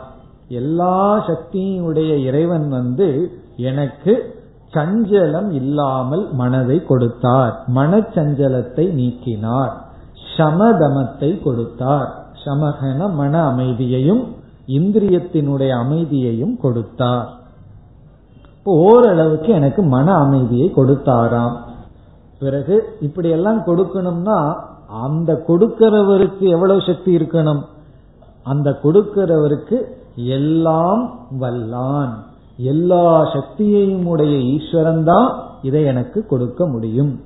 எல்லா சக்தியுடைய இறைவன் வந்து எனக்கு சஞ்சலம் இல்லாமல் மனதை கொடுத்தார். மனச்சஞ்சலத்தை நீக்கினார். சமதமத்தை கொடுத்தார். சமகன மன அமைதியையும் இந்திரியத்தினுடைய அமைதியையும் கொடுத்தார். ஓரளவுக்கு எனக்கு மன அமைதியை கொடுத்தாராம். பிறகு இப்படி எல்லாம் கொடுக்கணும்னா அந்த கொடுக்கிறவருக்கு எவ்வளவு சக்தி இருக்கணும்? அந்த கொடுக்கிறவருக்கு எல்லாம் வல்லான். எல்லா சக்தியையும் உடைய ஈஸ்வரன் தான் இதை எனக்கு கொடுக்க முடியும்.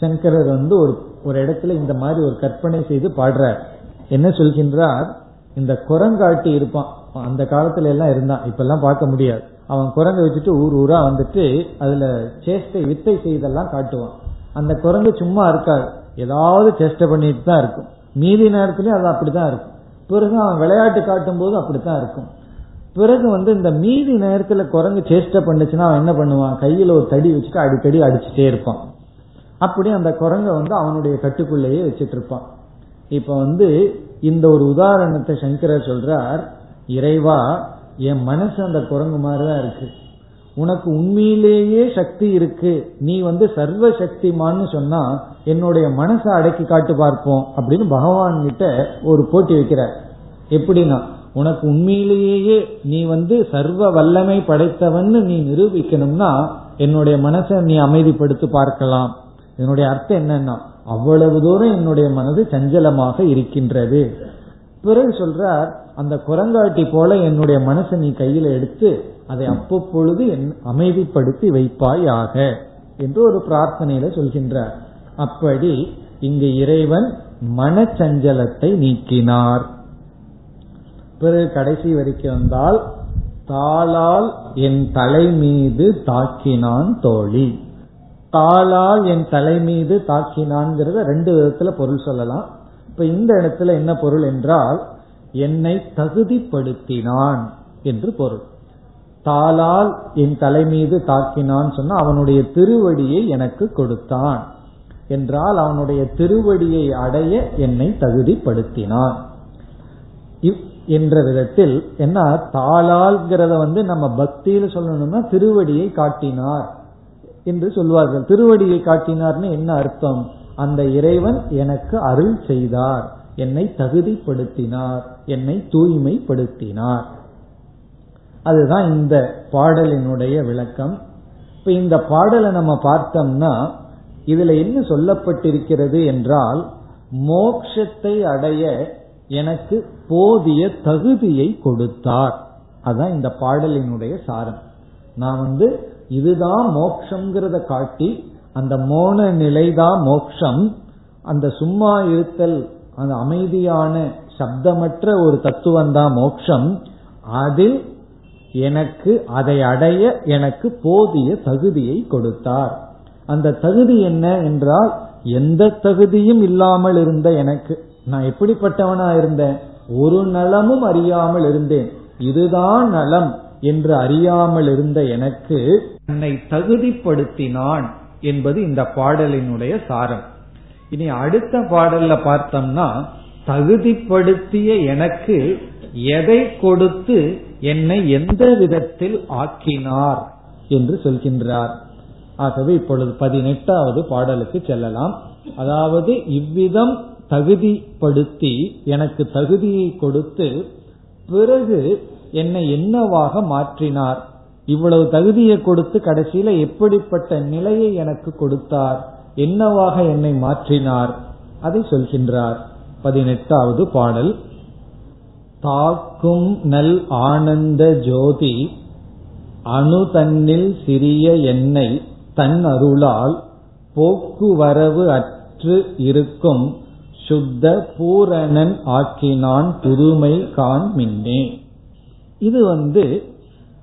சங்கரர் வந்து ஒரு ஒரு இடத்துல இந்த மாதிரி ஒரு கற்பனை செய்து பாடுறார். என்ன சொல்கின்றார்? இந்த குரங்காட்டி இருப்பான். அந்த காலத்துல எல்லாம் இருந்தான். இப்ப எல்லாம் பார்க்க முடியாது. அவன் குரங்கை வச்சுட்டு ஊர் ஊரா வந்துட்டு அதுல சேஷ்டை வித்தை செய்தெல்லாம் காட்டுவான். அந்த குரங்கு சும்மா இருக்காது. ஏதாவது சேஷ்டை பண்ணிட்டு தான் இருக்கும். மீதி நேரத்திலயும் அது அப்படித்தான் இருக்கும். பிறகு அவன் விளையாட்டு காட்டும் போது அப்படித்தான் இருக்கும். பிறகு வந்து இந்த மீதி நேரத்துல குரங்கு சேஷ்டை பண்ணுச்சுன்னா அவன் என்ன பண்ணுவான்? கையில ஒரு தடி வச்சுட்டு அடிக்கடி அடிச்சுட்டே இருப்பான். அப்படி அந்த குரங்கை வந்து அவனுடைய கட்டுக்குள்ளேயே வச்சிட்டு இருப்பான். இப்ப வந்து இந்த ஒரு உதாரணத்தை சங்கரர் சொல்றார் இறைவா என் மனசு அந்த குரங்கு மாதிரிதான் இருக்கு. உனக்கு உண்மையிலேயே சக்தி இருக்கு. நீ வந்து சர்வ சக்திமான்னு சொன்னா என்னுடைய மனசை அடக்கி காட்டு பார்ப்போம் அப்படின்னு பகவான் கிட்ட ஒரு போட்டி வைக்கிறார். எப்படின்னா உனக்கு உண்மையிலேயே நீ வந்து சர்வ வல்லமை படைத்தவன்னு நீ நிரூபிக்கணும்னா என்னுடைய மனசை நீ அமைதிப்படுத்தி பார்க்கலாம். என்னுடைய அர்த்தம் என்னன்னா அவ்வளவு தூரம் என்னுடைய மனது சஞ்சலமாக இருக்கின்றது. பிறகு சொல்றார் அந்த குரங்காட்டி போல என்னுடைய மனசை நீ கையில எடுத்து அதை அப்பப்பொழுது அமைதிப்படுத்தி வைப்பாயாக என்று ஒரு பிரார்த்தனையில சொல்கின்றார். அப்படி இங்கு இறைவன் மனச்சஞ்சலத்தை நீக்கினார். பிறகு கடைசி வரைக்கும் வந்தால் தாளால் என் தலை மீது தாக்கினான் தோழி. தாளால் என் தலை மீது தாக்கினான்ங்கிறத ரெண்டு விதத்துல பொருள் சொல்லலாம். இப்ப இந்த இடத்துல என்ன பொருள் என்றால் என்னை தகுதிப்படுத்தினான் என்று பொருள். தாளால் என் தலை மீது தாக்கினான் சொன்னா அவனுடைய திருவடியை எனக்கு கொடுத்தான். என்றால் அவனுடைய திருவடியை அடைய என்னை தகுதிப்படுத்தினான். என்ற விதத்தில் என்ன தாளால்கிறத வந்து நம்ம பக்தியில் சொல்லணும்னா திருவடியை காட்டினார் என்று சொல்வார்கள். திருவடியை காட்டினார்னு என்ன அர்த்தம்? அந்த இறைவன் எனக்கு அருள் செய்தார் என்னை தகுதிப்படுத்தினார் என்னை தூய்மைப்படுத்தினார். அதுதான் இந்த பாடலினுடைய விளக்கம். இப்ப இந்த பாடலை நம்ம பார்த்தோம்னா இதுல என்ன சொல்லப்பட்டிருக்கிறது என்றால் மோக்ஷத்தை அடைய எனக்கு போதிய தகுதியை கொடுத்தார். அதான் இந்த பாடலினுடைய சாரம். நான் வந்து இதுதான் மோக்ஷங்கிறத காட்டி அந்த மோன நிலைதான் மோக்ஷம் அந்த சும்மா இருத்தல் அந்த அமைதியான சப்தமற்ற ஒரு தத்துவம் தான் மோக்ஷம் அதில் எனக்கு அதை அடைய எனக்கு போதிய தகுதியை கொடுத்தார். அந்த தகுதி என்ன என்றால் எந்த தகுதியும் இல்லாமல் இருந்த எனக்கு. நான் எப்படிப்பட்டவனா இருந்தேன்? ஒரு நலமும் அறியாமல் இருந்தேன். இதுதான் நலம் என்று அறியாமல் இருந்த எனக்கு என்னை தகுதிப்படுத்தினான் என்பது இந்த பாடலினுடைய சாரம். இனி அடுத்த பாடல்ல பார்த்தோம்னா தகுதிப்படுத்திய எனக்கு எதை கொடுத்து என்னை எந்த விதத்தில் ஆக்கினார் என்று சொல்கின்றார். ஆகவே இப்பொழுது பதினெட்டாவது பாடலுக்கு செல்லலாம். அதாவது இவ்விதம் தகுதிப்படுத்தி எனக்கு தகுதியை கொடுத்து பிறகு என்னை என்னவாக மாற்றினார்? இவ்வளவு தகுதியை கொடுத்து கடைசியில எப்படிப்பட்ட நிலையை எனக்கு கொடுத்தார்? என்னவாக என்னை மாற்றினார்? அதை சொல்கின்றார். பதினெட்டாவது பாடல். தாக்கும் நல் ஆனந்த ஜோதி அணு தன்னில் சிறிய எண்ணெய் தன் அருளால் போக்குவரவு அற்று இருக்கும் சுத்த பூரணன் ஆக்கினான் புதுமை கான் மின்னே. இது வந்து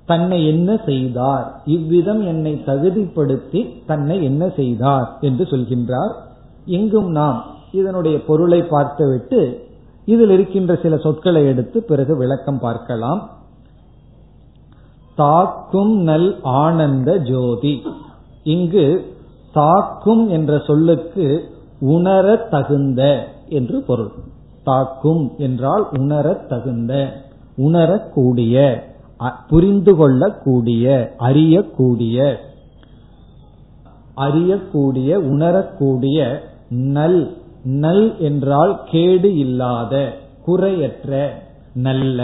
தன்னை என்ன செய்தார்? இவ்விதம் என்னை தகுதிப்படுத்தி தன்னை என்ன செய்தார் என்று சொல்கின்றார். இங்கும் நாம் இதனுடைய பொருளை பார்த்துவிட்டு இதில் இருக்கின்ற சில சொற்களை எடுத்து பிறகு விளக்கம் பார்க்கலாம். தாக்கும் நல் ஆனந்த ஜோதி. இங்கு தாக்கும் என்ற சொல்லுக்கு உணர தகுந்த என்று பொருள். தாக்கும் என்றால் உணரத்தகுந்த தகுந்த உணரக்கூடிய புரிந்து கொள்ளக்கூடிய அறியக்கூடிய அறியக்கூடிய உணரக்கூடிய நல் நல் என்றால் கேடு இல்லாத குறையற்ற நல்ல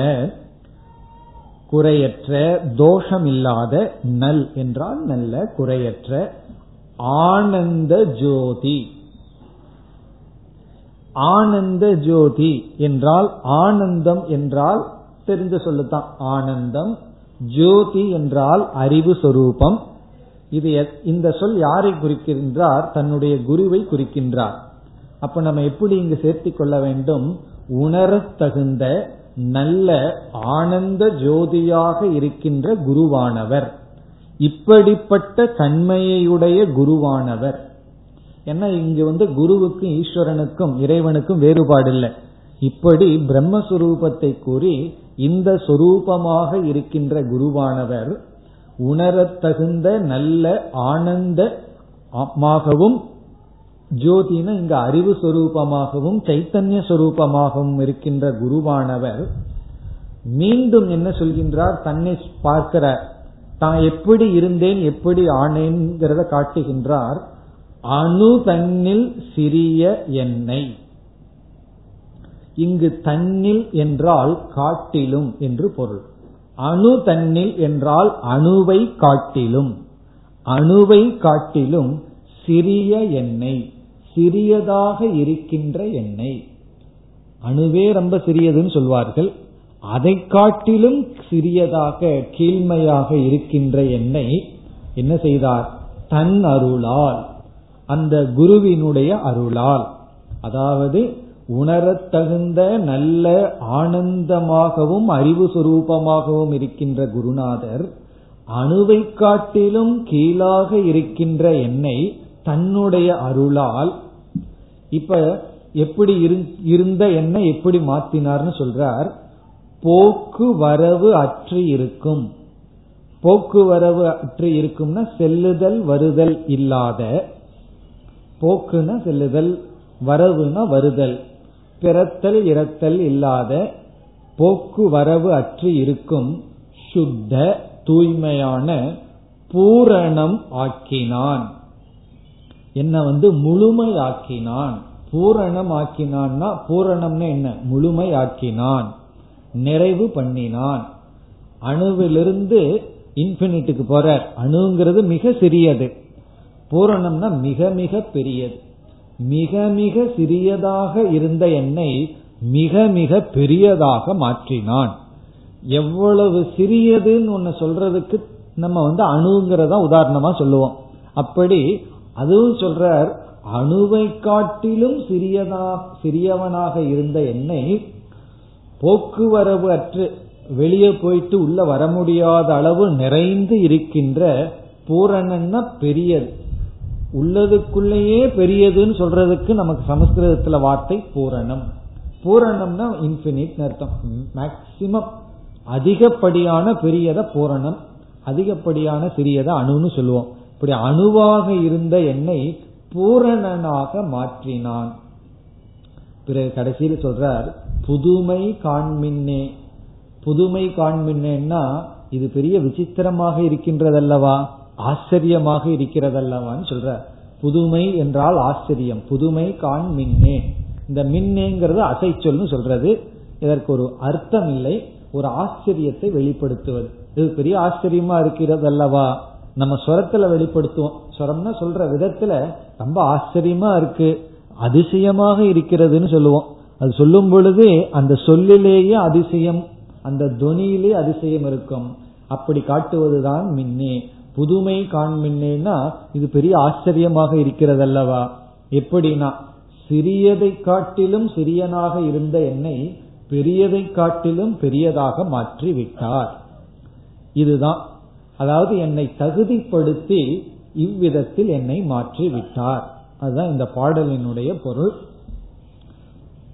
குறையற்ற தோஷம் இல்லாத நல் என்றால் நல்ல குறையற்ற ஆனந்த ஜோதி. ஆனந்த ஜோதி என்றால் ஆனந்தம் என்றால் தெரிஞ்ச சொல்லுதான். ஆனந்தம் ஜோதி என்றால் அறிவு சொரூபம். இது இந்த சொல் யாரை குறிக்கின்றார்? தன்னுடைய குருவை குறிக்கின்றார். அப்ப நம்ம எப்படி இங்கு சேர்த்திக் கொள்ள வேண்டும்? உணரத்தகுந்த நல்ல ஆனந்த ஜோதியாக இருக்கின்ற குருவானவர். இப்படிப்பட்ட தன்மையுடைய குருவானவர். ஏன்னா இங்கு வந்து குருவுக்கும் ஈஸ்வரனுக்கும் இறைவனுக்கும் வேறுபாடு இல்லை இப்படி பிரம்மஸ்வரூபத்தை கூறி இந்த சொரூபமாக இருக்கின்ற குருவானவர் உணரத்தகுந்த நல்ல ஆனந்தமாகவும் ஜோதினா இங்க அறிவு சொரூபமாகவும் சைத்தன்ய சொரூபமாகவும் இருக்கின்ற குருவானவர் மீண்டும் என்ன சொல்கின்றார்? தன்னை பார்க்கிறார் தான் எப்படி இருந்தேன் எப்படி ஆனேன்கிறத காட்டுகின்றார். அணு தன்னில் சிறிய எண்ணெய் இங்கு தன்னில் என்றால் காட்டிலும் என்று பொருள். அணு தன்னில் என்றால் அணுவை காட்டிலும். அணுவை காட்டிலும் சிறிய எண்ணெய் சிறியதாக இருக்கின்ற எண்ணெய் அணுவே ரொம்ப சிறியதுன்னு சொல்வார்கள். அதை காட்டிலும் சிறியதாக கீழ்மையாக இருக்கின்ற எண்ணெய் என்ன செய்தார்? தன் அருளால் அந்த குருவினுடைய அருளால். அதாவது உணரத்தகுந்த நல்ல ஆனந்தமாகவும் அறிவு சுரூபமாகவும் இருக்கின்ற குருநாதர் அணுவை காட்டிலும் கீழாக இருக்கின்ற என்னை தன்னுடைய அருளால் இப்ப எப்படி இருந்த என்ன எப்படி மாத்தினார்னு சொல்றார். போக்கு வரவு அற்று இருக்கும். போக்குவரவு அற்று இருக்கும்னா செல்லுதல் வருதல் இல்லாத. போக்குன செல்லுதல் வரவுனா வருதல். பிறத்தல் இறத்தல் இல்லாத. போக்குவரவு அற்று இருக்கும். சுத்த தூய்மையான பூரணம் ஆக்கினான். என்ன வந்து முழுமையாக்கினான். பூரணம் ஆக்கினான்னா பூரணம்னு என்ன? முழுமையாக்கினான். நிறைவு பண்ணினான். அணுவிலிருந்து இன்பினிட்டுக்கு போற அணுங்கிறது மிக சிறியது. பூரணம்னா மிக மிக பெரியது. மிக மிக சிறியதாக இருந்த என்னை மிக மிக பெரியதாக மாற்றினான். எவ்வளவு சிறியதுன்னு ஒன்னு சொல்றதுக்கு நம்ம வந்து அணுங்கிறதா உதாரணமா சொல்லுவோம். அப்படி அதுவும் சொல்றார் அணுவை காட்டிலும் சிறியதா சிறியவனாக இருந்த என்னை போக்குவரவு அற்று வெளியே போயிட்டு உள்ள வர முடியாத அளவு நிறைந்து இருக்கின்ற பூரணன்னா பெரியது. உள்ளதுக்குள்ளேயே பெரியதுன்னு சொல்றதுக்கு நமக்கு சமஸ்கிருதத்துல வார்த்தை பூரணம். பூரணம்னா இன்பினிட் அர்த்தம். மேக்சிமம் அதிகப்படியான பெரியத பூரணம் அதிகப்படியான சிறியத அணுன்னு சொல்லுவோம். இப்படி அணுவாக இருந்த என்னை பூரணனாக மாற்றினான். பிறகு கடைசியில் சொல்றார் புதுமை காண்மின்னே. புதுமை காண்மின்னேன்னா இது பெரிய விசித்திரமாக இருக்கின்றதல்லவா? ஆச்சரியமாக இருக்கிறதல்லவான்னு சொல்ற புதுமை என்றால் ஆச்சரியம். புதுமை காண் மின்னே இந்த மின்னேங்கிறது அசைச்சொல்னு சொல்றது. இதற்கு ஒரு அர்த்தம் இல்லை ஒரு ஆச்சரியத்தை வெளிப்படுத்துவது. இது பெரிய ஆச்சரியமா இருக்கிறது அல்லவா நம்ம ஸ்வரத்துல வெளிப்படுத்துவோம். ஸ்வரம்னா சொல்ற விதத்துல ரொம்ப ஆச்சரியமா இருக்கு. அதிசயமாக இருக்கிறதுன்னு சொல்லுவோம். அது சொல்லும் பொழுது அந்த சொல்லிலேயே அதிசயம் அந்த துனியிலே அதிசயம் இருக்கும். அப்படி காட்டுவதுதான் மின்னே. புதுமை காண்மின்னேன்னா இது பெரிய ஆச்சரியமாக இருக்கிறது அல்லவா எப்படின்னா சிறியதை காட்டிலும் சிறியனாக இருந்த என்னை பெரியதை காட்டிலும் பெரியதாக மாற்றி விட்டார் இதுதான் அதாவது என்னை தகுதிப்படுத்தி இவ்விதத்தில் என்னை மாற்றி விட்டார் அதுதான் இந்த பாடலினுடைய பொருள்.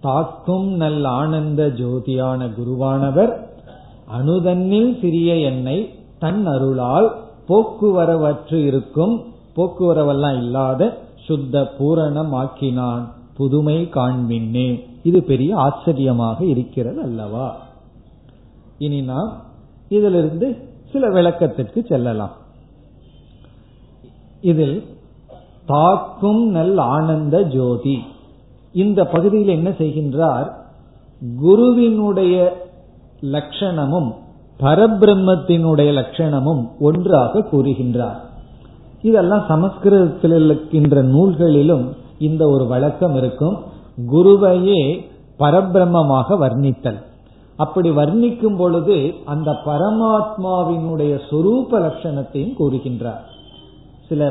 தாக்கும் நல் ஆனந்த ஜோதியான குருவானவர் அணுதன்னில் சிறிய என்னை தன் அருளால் போக்குவரவற்று இருக்கும் போக்குவரவெல்லாம் இல்லாத சுத்த பூரணம் ஆக்கினான் புதுமை காண்பின்னே. இது பெரிய ஆச்சரியமாக இருக்கிறது அல்லவா? இனி நாம் இதிலிருந்து சில விளக்கத்திற்கு செல்லலாம். இதில் தாக்கும் நல் ஆனந்த ஜோதி. இந்த பகுதியில் என்ன செய்கின்றார்? குருவினுடைய லட்சணமும் பரபிரம்மத்தினுடைய லட்சணமும் ஒன்றாக கூறுகின்றார். இதெல்லாம் சமஸ்கிருதத்தில் இருக்கின்ற நூல்களிலும் இந்த ஒரு வழக்கம் இருக்கும். குருவையே பரபிரம்மமாக வர்ணித்தல். அப்படி வர்ணிக்கும் பொழுது அந்த பரமாத்மாவினுடைய சொரூப லட்சணத்தையும் கூறுகின்றார். சில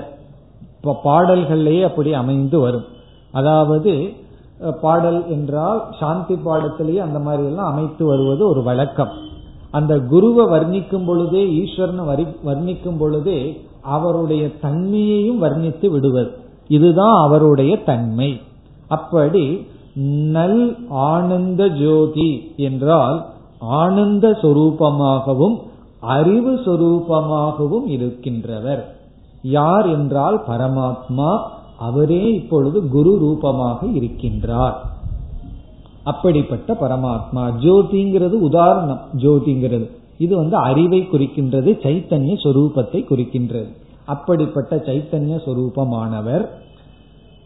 பாடல்கள்லேயே அப்படி அமைந்து வரும். அதாவது பாடல் என்றால் சாந்தி பாடத்திலேயே அந்த மாதிரி எல்லாம் அமைத்து வருவது ஒரு வழக்கம். அந்த குருவை வர்ணிக்கும் பொழுதே ஈஸ்வரனை வர்ணிக்கும் பொழுதே அவருடைய தன்மையையும் வர்ணித்து விடுவது. இதுதான் அவருடைய தன்மை. அப்படி நல் ஆனந்த ஜோதி என்றால் ஆனந்த சொரூபமாகவும் அறிவு சொரூபமாகவும் இருக்கின்றவர். யார் என்றால் பரமாத்மா அவரே இப்பொழுது குரு ரூபமாக இருக்கின்றார். அப்படிப்பட்ட பரமாத்மா ஜோதிங்கிறது உதாரணம் ஜோதிங்கிறது. இது வந்து அறிவை குறிக்கின்றது சைத்தன்ய சொரூபத்தை குறிக்கின்றது. அப்படிப்பட்ட சைத்தன்ய சொரூபமானவர்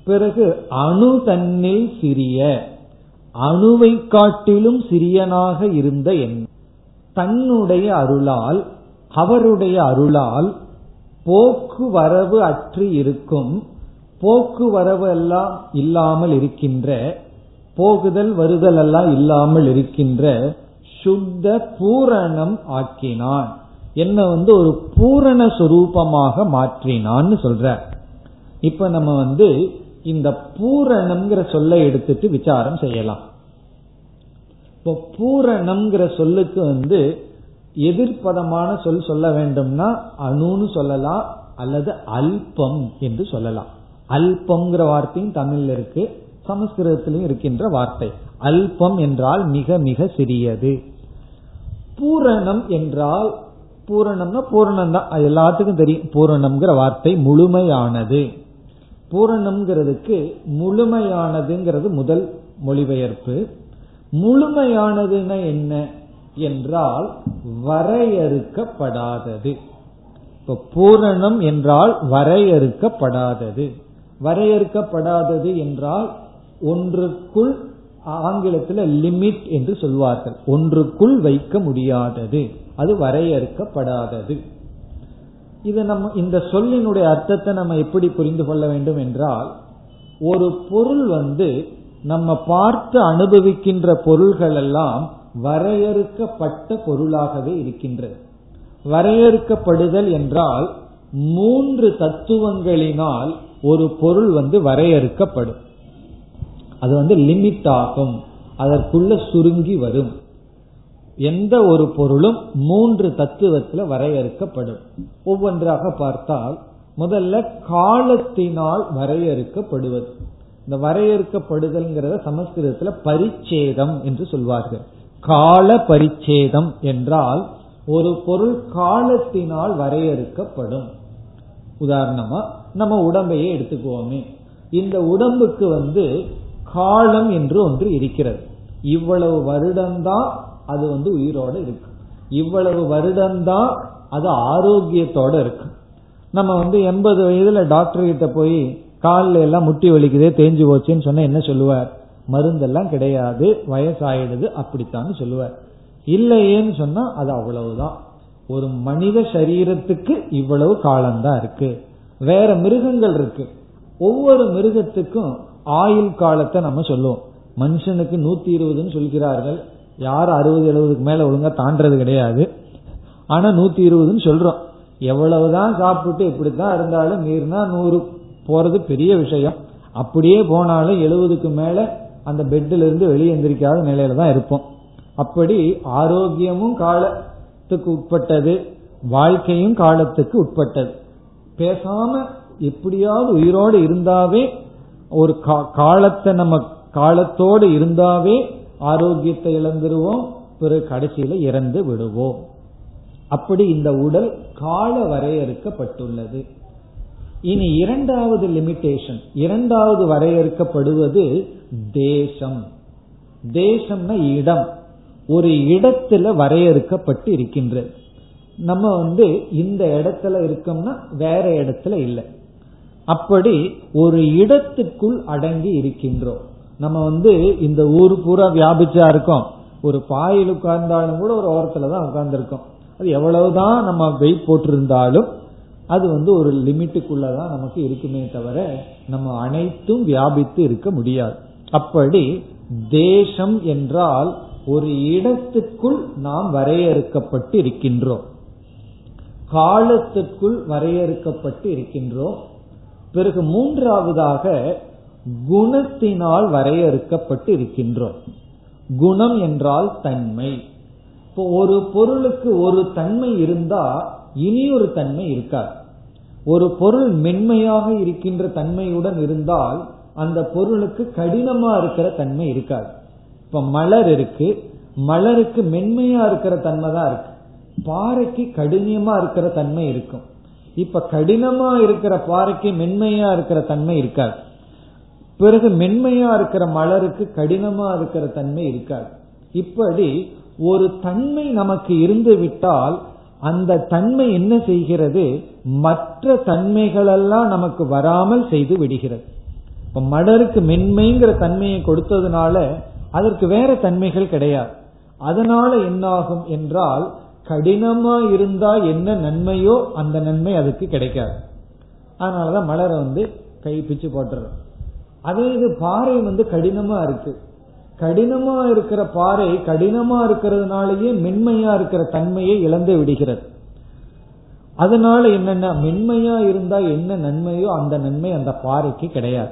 பிறகு அணு தன்னில் சிறிய அணுவை காட்டிலும் சிறியனாக இருந்த என் தன்னுடைய அருளால் அவருடைய அருளால் போக்குவரவு அற்று இருக்கும் போக்குவரவு எல்லாம் இல்லாமல் இருக்கின்ற போகுதல் வருதல் எல்லாம் இல்லாமல் இருக்கின்ற சுத்த பூரணம் ஆக்கினான். என்ன வந்து ஒரு பூரண சுரூபமாக மாற்றினான்னு சொல்ற. இப்ப நம்ம வந்து இந்த பூரணம்ங்கிற சொல்லை எடுத்துட்டு விசாரம் செய்யலாம். இப்போ பூரணம்ங்கிற சொல்லுக்கு வந்து எதிர்ப்பதமான சொல் சொல்ல வேண்டும்னா அணுன்னு சொல்லலாம் அல்லது அல்பம் என்று சொல்லலாம். அல்பம்ங்கிற வார்த்தையும் தமிழ்ல இருக்கு சமஸ்கிருதத்திலும் இருக்கின்ற வார்த்தை. அல்பம் என்றால் மிக மிக சிறியது. பூரணம் என்றால் பூரணம்னா பூரணம் தான் அது எல்லாத்துக்கும் தெரியும். பூரணம்ங்கிற வார்த்தை முழுமையானது. பூரணம்ங்கிறதுக்கு முழுமையானதுங்கிறது முதல் மொழிபெயர்ப்பு. முழுமையானதுன்னா என்ன என்றால் வரையறுக்கப்படாதது. இப்ப பூரணம் என்றால் வரையறுக்கப்படாதது. வரையறுக்கப்படாதது என்றால் ஒன்றுக்குள் ஆங்கிலத்தில் லிமிட் என்று சொல்வார்கள். ஒன்றுக்குள் வைக்க முடியாதது. அது வரையறுக்கப்படாதது. இது நம்ம இந்த சொல்லினுடைய அர்த்தத்தை நம்ம எப்படி புரிந்து கொள்ள வேண்டும் என்றால் ஒரு பொருள் வந்து நம்ம பார்த்து அனுபவிக்கின்ற பொருள்கள் எல்லாம் வரையறுக்கப்பட்ட பொருளாகவே இருக்கின்றது. வரையறுக்கப்படுதல் என்றால் மூன்று தத்துவங்களினால் ஒரு பொருள் வந்து வரையறுக்கப்படும். அது வந்து லிமிட் ஆகும் அதற்குள்ள சுருங்கி வரும். எந்த ஒரு பொருளும் மூன்று தத்துவத்துல வரையறுக்கப்படும். ஒவ்வொன்றாக பார்த்தால் முதல்ல காலத்தினால் வரையறுக்கப்படுவது. இந்த வரையறுக்கப்படுதல்ங்கிறத சமஸ்கிருதத்துல பரிச்சேதம் என்று சொல்வார்கள். கால பரிச்சேதம் என்றால் ஒரு பொருள் காலத்தினால் வரையறுக்கப்படும். உதாரணமா நம்ம உடம்பையே எடுத்துக்குவோமே. இந்த உடம்புக்கு வந்து காலம் என்று ஒன்று இருக்கிறது. இவ்வளவு வருடம்தான் அது வந்து உயிரோட இருக்கு. இவ்வளவு வருடம்தான் அது ஆரோக்கியத்தோட இருக்கு. நம்ம வந்து எண்பது வயதுல டாக்டர் கிட்ட போய் காலில் எல்லாம் முட்டி வலிக்குதே தேஞ்சு போச்சுன்னு சொன்னா என்ன சொல்லுவார்? மருந்தெல்லாம் கிடையாது வயசாயிடுது அப்படித்தான் சொல்லுவார். இல்லையேன்னு சொன்னா அது அவ்வளவுதான் ஒரு மனித சரீரத்துக்கு இவ்வளவு காலம்தான் இருக்கு. வேற மிருகங்கள் இருக்கு. ஒவ்வொரு மிருகத்துக்கும் ஆயுள் காலத்தை நம்ம சொல்லுவோம். மனுஷனுக்கு நூத்தி இருபதுன்னு சொல்கிறார்கள். யார் அறுபது எழுபதுக்கு மேல ஒழுங்கா தாண்டது கிடையாது. ஆனா நூத்தி இருபதுன்னு சொல்றோம். எவ்வளவுதான் சாப்பிட்டு இப்படித்தான் இருந்தாலும் மீறினா நூறு. போறது பெரிய விஷயம். அப்படியே போனாலும் எழுபதுக்கு மேல அந்த பெட்ல இருந்து வெளியே எந்திரிக்காத நிலையில தான் இருப்போம். அப்படி ஆரோக்கியமும் காலத்துக்கு உட்பட்டது. வாழ்க்கையும் காலத்துக்கு உட்பட்டது. பேசாம எப்படியாவது உயிரோடு இருந்தாவே ஒரு காலத்தை நம்ம காலத்தோடு இருந்தாவே ஆரோக்கியத்தை இழந்துருவோம் பிறகு கடைசியில இறந்து விடுவோம். அப்படி இந்த உடல் கால வரையறுக்கப்பட்டுள்ளது. இனி இரண்டாவது லிமிடேஷன் இரண்டாவது வரையறுக்கப்படுவது தேசம். தேசம்னா இடம். ஒரு இடத்துல வரையறுக்கப்பட்டு இருக்கின்றது நம்ம வந்து இந்த இடத்துல இருக்கோம்னா வேற இடத்துல இல்லை. அப்படி ஒரு இடத்துக்குள் அடங்கி இருக்கின்றோம். நம்ம வந்து இந்த ஊர் பூரா வியாபிச்சா இருக்கோம். ஒரு பாயில் உட்கார்ந்தாலும் கூட ஒரு ஓரத்துல தான் உட்கார்ந்துருக்கோம். அது எவ்வளவுதான் நம்ம வெயிட் போட்டிருந்தாலும் அது வந்து ஒரு லிமிட்டுக்குள்ளதான் நமக்கு இருக்குமே தவிர நம்ம அனைத்தும் வியாபித்து இருக்க முடியாது. அப்படி தேசம் என்றால் ஒரு இடத்துக்குள் நாம் வரையறுக்கப்பட்டு இருக்கின்றோம். காலத்துக்குள் வரையறுக்கப்பட்டு இருக்கின்றோம். பிறகு மூன்றாவதாக குணத்தினால் வரையறுக்கப்பட்டு இருக்கின்றோம் குணம் என்றால் தன்மை. இப்போ ஒரு பொருளுக்கு ஒரு தன்மை இருந்தா இனி ஒரு தன்மை இருக்காது. ஒரு பொருள் மென்மையாக இருக்கின்ற தன்மையுடன் இருந்தால் அந்த பொருளுக்கு கடினமா இருக்கிற தன்மை இருக்காது. இப்ப மலர் இருக்கு. மலருக்கு மென்மையா இருக்கிற தன்மை தான் இருக்கு. பாறைக்கு கடினமா இருக்கிற தன்மை இருக்கும். இப்ப கடினமா இருக்கிற பாறைக்கு மென்மையா இருக்கிற தன்மை இருக்காது. பிறகு மென்மையா இருக்கிற மலருக்கு கடினமா இருக்கிற தன்மை இருக்காது. இப்படி ஒரு தன்மை நமக்கு இருந்து விட்டால் அந்த தன்மை என்ன செய்கிறது? மற்ற தன்மைகளெல்லாம் நமக்கு வராமல் செய்து விடுகிறது. இப்ப மலருக்கு மென்மைங்கிற தன்மையை கொடுத்ததுனால அதற்கு வேற தன்மைகள் கிடையாது. அதனால என்னாகும் என்றால் கடினமா இருந்தா என்ன நன்மையோ அந்த நன்மை அதுக்கு கிடைக்காது. அதனாலதான் மலரை வந்து கை பிச்சு போட்டுறோம் அதே இது பாறை வந்து கடினமா இருக்கு. கடினமா இருக்கிற பாறை கடினமா இருக்கிறதுனாலயே மென்மையா இருக்கிற தன்மையை இழந்து விடுகிறது. அதனால என்னன்னா மென்மையா இருந்தா என்ன நன்மையோ அந்த நன்மை அந்த பாறைக்கு கிடையாது.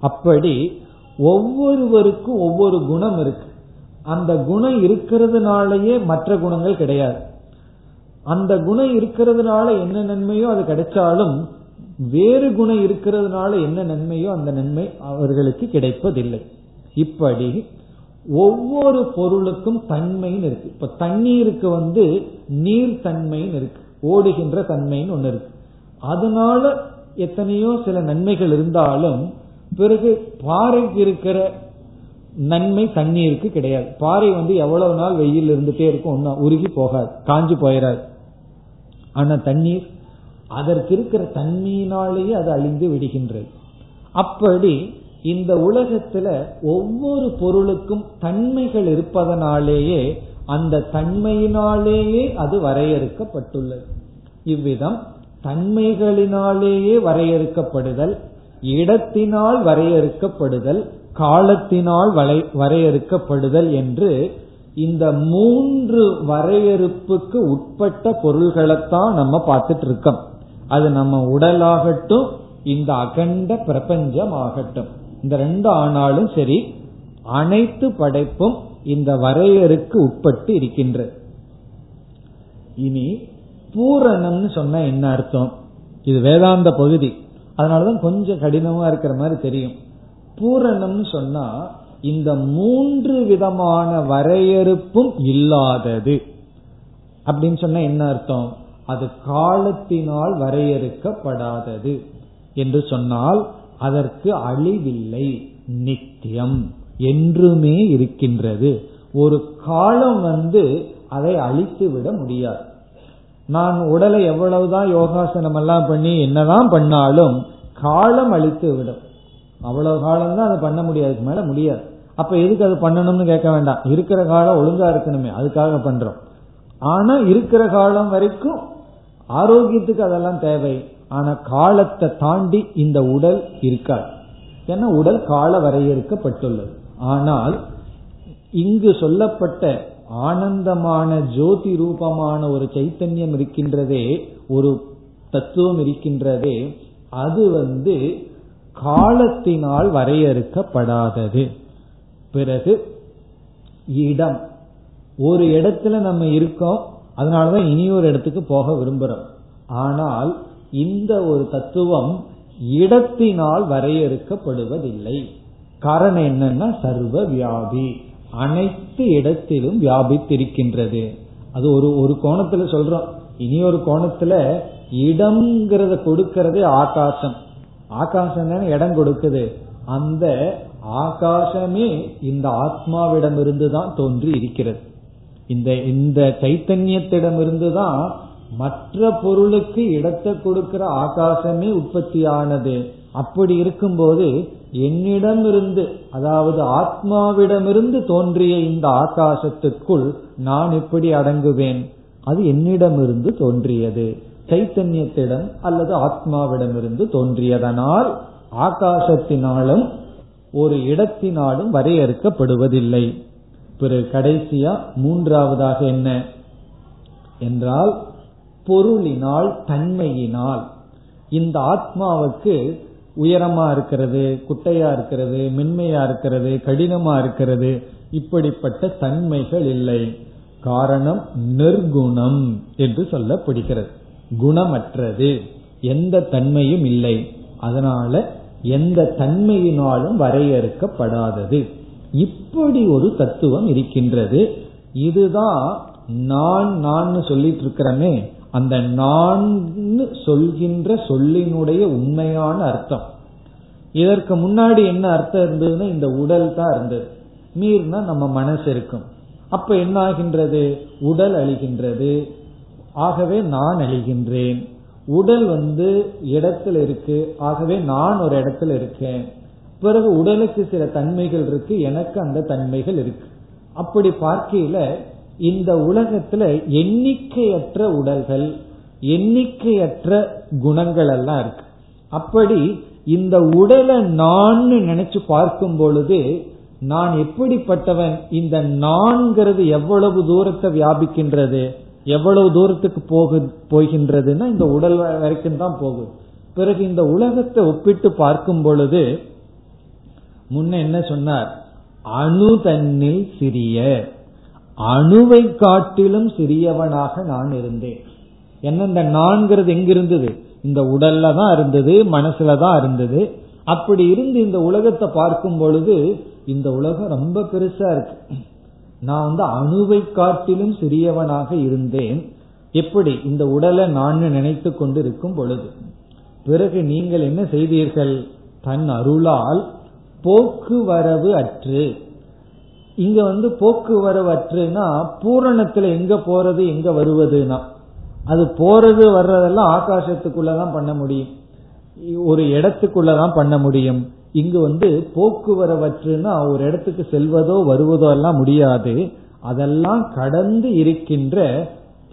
அப்படி ஒவ்வொருவருக்கும் ஒவ்வொரு குணம் இருக்கு. அந்த குணம் இருக்கிறதுனாலயே மற்ற குணங்கள் கிடையாது. அந்த குணம் இருக்கிறதுனால என்ன நன்மையோ அது கிடைச்சாலும் வேறு குணம் இருக்கிறதுனால என்ன நன்மையோ அந்த நன்மை அவர்களுக்கு கிடைப்பதில்லை. இப்படி ஒவ்வொரு பொருளுக்கும் தன்மைன்னு இருக்கு. இப்ப தண்ணீருக்கு வந்து நீர் தன்மைன்னு இருக்கு. ஓடுகின்ற தன்மைன்னு ஒண்ணு இருக்கு. அதனால எத்தனையோ சில நன்மைகள் இருந்தாலும் பிறகு பாறைக்கு இருக்கிற நன்மை தண்ணீருக்கு கிடையாது. பாறை வந்து எவ்வளவு நாள் வெயில் இருந்துட்டே இருக்கும் ஒன்னும் உருகி போகாது காஞ்சு போயிடாது ஆனா தண்ணீர் அதற்கு இருக்கிற தன்மையினாலேயே அது அழிந்து விடுகின்றது. அப்படி இந்த உலகத்துல ஒவ்வொரு பொருளுக்கும் தன்மைகள் இருப்பதனாலேயே அந்த தன்மையினாலேயே அது வரையறுக்கப்பட்டுள்ளது. இவ்விதம் தன்மைகளினாலேயே வரையறுக்கப்படுதல் இடத்தினால் வரையறுக்கப்படுதல் காலத்தினால் வரையறுக்கப்படுதல் என்று இந்த மூன்று வரையறுப்புக்கு உட்பட்ட பொருள்களைத்தான் நம்ம பார்த்துட்டு இருக்கோம். அது நம்ம உடலாகட்டும் இந்த அகண்ட பிரபஞ்சம் ஆகட்டும் இந்த ரெண்டு ஆனாலும் சரி அனைத்து படைப்பும் இந்த வரையறுக்கு உட்பட்டு இருக்கின்றது இனி பூரணம்னு சொன்ன என்ன அர்த்தம்? இது வேதாந்த பகுதி. அதனாலதான் கொஞ்சம் கடினமா இருக்கிற மாதிரி தெரியும். பூரணம்னு சொன்னா இந்த மூன்று விதமான வரையறுப்பும் இல்லாதது. அப்படின்னு சொன்னா என்ன அர்த்தம்? அது காலத்தினால் வரையறுக்கப்படாதது. என்று சொன்னால் அதற்கு அழிவில்லை. நித்தியம் என்றுமே இருக்கின்றது. ஒரு காலம் வந்து அதை அழித்து விட முடியாது. நான் உடலை எவ்வளவுதான் யோகாசனம் எல்லாம் பண்ணி என்னதான் பண்ணாலும் காலம் அழித்து விடும் அவ்வளவு காலம் தான் அதை பண்ண முடியாது. மேல முடியாது. அப்ப எதுக்கு அது பண்ணணும்னு கேட்க வேண்டாம். இருக்கிற காலம் ஒழுங்கா இருக்கணுமே. அதுக்காக பண்றோம். ஆனா இருக்கிற காலம் வரைக்கும் ஆரோக்கியத்துக்கு அதெல்லாம் தேவை. ஆனா காலத்தை தாண்டி இந்த உடல் இருக்காது. ஏன்னா உடல் கால வரையறுக்கப்பட்டுள்ளது. ஆனால் இங்கு சொல்லப்பட்ட ஆனந்தமான ஜோதி ரூபமான ஒரு சைத்தன்யம் இருக்கின்றதே ஒரு தத்துவம் இருக்கின்றதே அது வந்து காலத்தினால் வரையறுக்கப்படாதது. பிறகு இடம். ஒரு இடத்துல நம்ம இருக்கோம் அதனாலதான் இனி ஒரு இடத்துக்கு போக விரும்புறோம். ஆனால் இந்த ஒரு தத்துவம் இடத்தினால் வரையறுக்கப்படுவதில்லை. காரணம் என்னன்னா சர்வ வியாபி அனைத்து இடத்திலும் வியாபித்திருக்கின்றது. அது ஒரு ஒரு கோணத்துல சொல்றோம். இனி ஒரு கோணத்துல இடம்ங்கிறத கொடுக்கறதே ஆகாசம். ஆகாசம் தானே இடம் கொடுக்குது. அந்த ஆகாசமே இந்த ஆத்மாவிடமிருந்து தான் தோன்றி இருக்கிறது. இந்த இந்த சைத்தன்யத்திடமிருந்து தான் மற்ற பொருளுக்கு இடத்தை கொடுக்கிற ஆகாசமே உற்பத்தியானது. அப்படி இருக்கும்போது என்னிடமிருந்து அதாவது ஆத்மாவிடமிருந்து தோன்றிய இந்த ஆகாசத்திற்குள் நான் எப்படி அடங்குவேன்? அது என்னிடமிருந்து தோன்றியது. சைத்தன்யத்திடம் அல்லது ஆத்மாவிடமிருந்து தோன்றியதனால் ஆகாசத்தினாலும் ஒரு இடத்தினாலும் வரையறுக்கப்படுவதில்லை. பிறகு கடைசியா மூன்றாவதாக என்ன? என்றால் பொருளினால் தன்மையினால். இந்த ஆத்மாவுக்கு உயரமா இருக்கிறது குட்டையா இருக்கிறது மென்மையா இருக்கிறது கடினமா இருக்கிறது இப்படிப்பட்ட தன்மைகள் இல்லை. காரணம் நிர்குணம் என்று சொல்லப்படுகிறது. குணமற்றது. எந்த தன்மையும் இல்லை. அதனால எந்த தன்மையினாலும் வரையறுக்கப்படாதது. இப்படி ஒரு தத்துவம் இருக்கின்றது. இதுதான் நான் நான் சொல்லிட்டு இருக்கிறமே அந்த நான் சொல்கின்ற சொல்லினுடைய உண்மையான அர்த்தம். இதற்கு முன்னாடி என்ன அர்த்தம் இருந்ததுன்னா இந்த உடல் தான் இருந்தது. மீறினா நம்ம மனசு இருக்கும். அப்ப என்ன ஆகின்றது உடல் அழிகின்றது. ஆகவே நான் அழிகின்றேன். உடல் வந்து இடத்துல இருக்கு. ஆகவே நான் ஒரு இடத்துல இருக்கேன். பிறகு உடலுக்கு சில தன்மைகள் இருக்கு எனக்கு அந்த தன்மைகள் இருக்கு. அப்படி பார்க்கையில இந்த உலகத்துல எண்ணிக்கையற்ற உடல்கள் எண்ணிக்கையற்ற குணங்கள் எல்லாம் இருக்கு. அப்படி இந்த உடலை நான் நினைச்சு பார்க்கும் பொழுது நான் எப்படிப்பட்டவன் இந்த நான்கிறது எவ்வளவு தூரத்தை வியாபிக்கின்றது எவ்வளவு தூரத்துக்கு போகு போகின்றதுன்னா இந்த உடல் வரைக்கும் தான் போகுது. பிறகு இந்த உலகத்தை ஒப்பிட்டு பார்க்கும் பொழுது முன்ன என்ன சொன்னார்? அணு தன்னில் சிறிய. அணுவை காட்டிலும் சிறியவனாக நான் இருந்தேன். என்ன இந்த நான்கிறது எங்க இருந்தது இந்த உடல்ல தான் இருந்தது மனசுல தான் இருந்தது. அப்படி இருந்து இந்த உலகத்தை பார்க்கும் பொழுது இந்த உலகம் ரொம்ப பெருசா இருக்கு. நான் வந்து அணுவை காட்டிலும் சிறியவனாக இருந்தேன். எப்படி? இந்த உடலை நான் நினைத்து கொண்டு இருக்கும் பொழுது. பிறகு நீங்கள் என்ன செய்தீர்கள்? தன் அருளால் போக்குவரவு அற்று. இங்க வந்து போக்குவரவு அற்றுனா பூரணத்துல எங்க போறது எங்க வருவதுனா அது போறது வர்றதெல்லாம் ஆகாசத்துக்குள்ளதான் பண்ண முடியும். ஒரு இடத்துக்குள்ளதான் பண்ண முடியும். இங்கு வந்து போக்குவரவற்றுனா ஒரு இடத்துக்கு செல்வதோ வருவதோ எல்லாம் முடியாது. அதெல்லாம் கடந்து இருக்கின்ற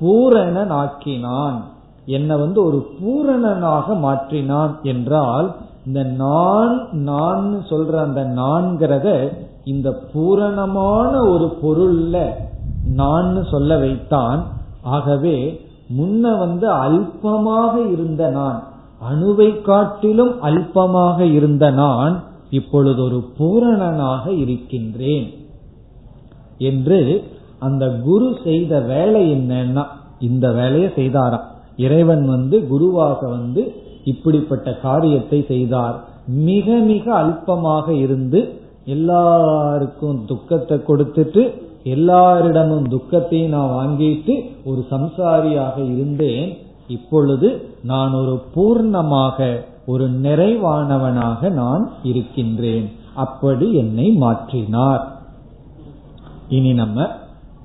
பூரணனாக்கினான். என்னை வந்து ஒரு பூரணனாக மாற்றினான் என்றால் இந்த நான் நான் சொல்ற அந்த நான்கிறத இந்த பூரணமான ஒரு பொருள்ல நான் சொல்ல வைத்தான். ஆகவே முன்ன வந்து அல்பமாக இருந்த நான் அணுவை காட்டிலும் அல்பமாக இருந்த நான் இப்பொழுது ஒரு பூரணனாக இருக்கின்றேன். என்று அந்த குரு செய்த வேலை என்னன்னா இந்த வேலையை செய்தாராம். இறைவன் வந்து குருவாக வந்து இப்படிப்பட்ட காரியத்தை செய்தார். மிக மிக அல்பமாக இருந்து எல்லாருக்கும் துக்கத்தை கொடுத்துட்டு எல்லாரிடமும் துக்கத்தையும் நான் வாங்கிட்டு ஒரு சம்சாரியாக இருந்தேன். இப்பொழுது நான் ஒரு பூர்ணமாக ஒரு நிறைவானவனாக நான் இருக்கின்றேன். அப்படி என்னை மாற்றினார். இனி நம்ம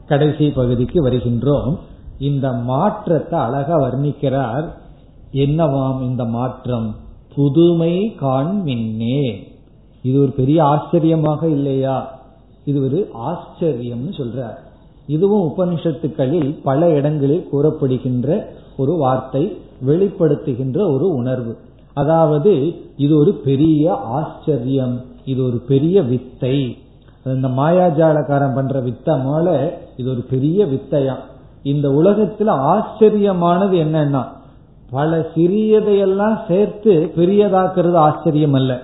கடைசி பகுதிக்கு வருகின்றோம். இந்த மாற்றத்தை அழகா வர்ணிக்கிறார். என்னவாம் இந்த மாற்றம்? புதுமை காண்மின்னே இது ஒரு பெரிய ஆச்சரியமாக இல்லையா? இது ஒரு ஆச்சரியம்னு சொல்றார். இதுவும் உபனிஷத்துக்களில் பல இடங்களில் கூறப்படுகின்ற ஒரு வார்த்தை வெளிப்படுத்துகின்ற ஒரு உணர்வு. அதாவது இது ஒரு பெரிய ஆச்சரியம் இது ஒரு பெரிய வித்தை. இந்த மாயாஜாலக்காரன் பண்ற வித்தை இது ஒரு பெரிய வித்தையா இந்த உலகத்துல ஆச்சரியமானது என்னன்னா பல சிறியதையெல்லாம் சேர்த்து பெரியதாக்குறது ஆச்சரியம் அல்ல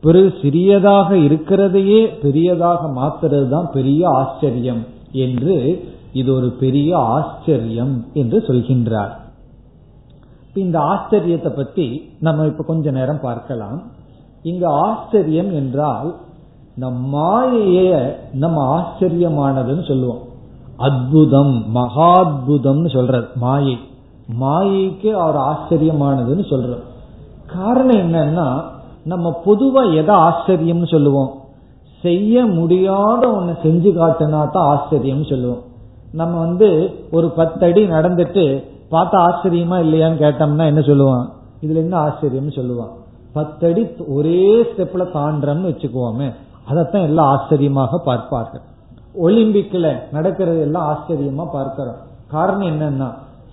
பிறகு சிறியதாக இருக்கிறதையே பெரியதாக மாத்துறது தான் பெரிய ஆச்சரியம் என்று இது ஒரு பெரிய ஆச்சரியம் என்று சொல்கின்றார். இந்த ஆச்சரியத்தை பத்தி நம்ம இப்ப கொஞ்ச நேரம் பார்க்கலாம். இங்க ஆச்சரியம் என்றால் நம் மாயைய நம்ம ஆச்சரியமானதுன்னு சொல்லுவோம். அத்புதம் மகாத்புதம்னு சொல்றது மாயை. மாயைக்கு அவர் ஆச்சரியமானதுன்னு சொல்றோம் காரணம் என்னன்னா நம்ம பொதுவா எதை ஆச்சரியம்னு சொல்லுவோம்? செய்ய முடியாத ஒன்னு செஞ்சு காட்டுனா தான் ஆச்சரியம் சொல்லுவோம். நம்ம வந்து ஒரு பத்தடி நடந்துட்டு பார்த்தா ஆச்சரியமா இல்லையான்னு கேட்டோம்னா என்ன சொல்லுவான்? இதுல என்ன ஆச்சரியம்னு சொல்லுவான்? பத்தடி ஒரே ஸ்டெப்ல தாண்டம்னு வச்சுக்குவோமே அதைத்தான் எல்லாம் ஆச்சரியமாக பார்ப்பார்கள். ஒலிம்பிக்ல நடக்கிறது எல்லாம் ஆச்சரியமா பார்க்கிறோம். காரணம் என்னன்னா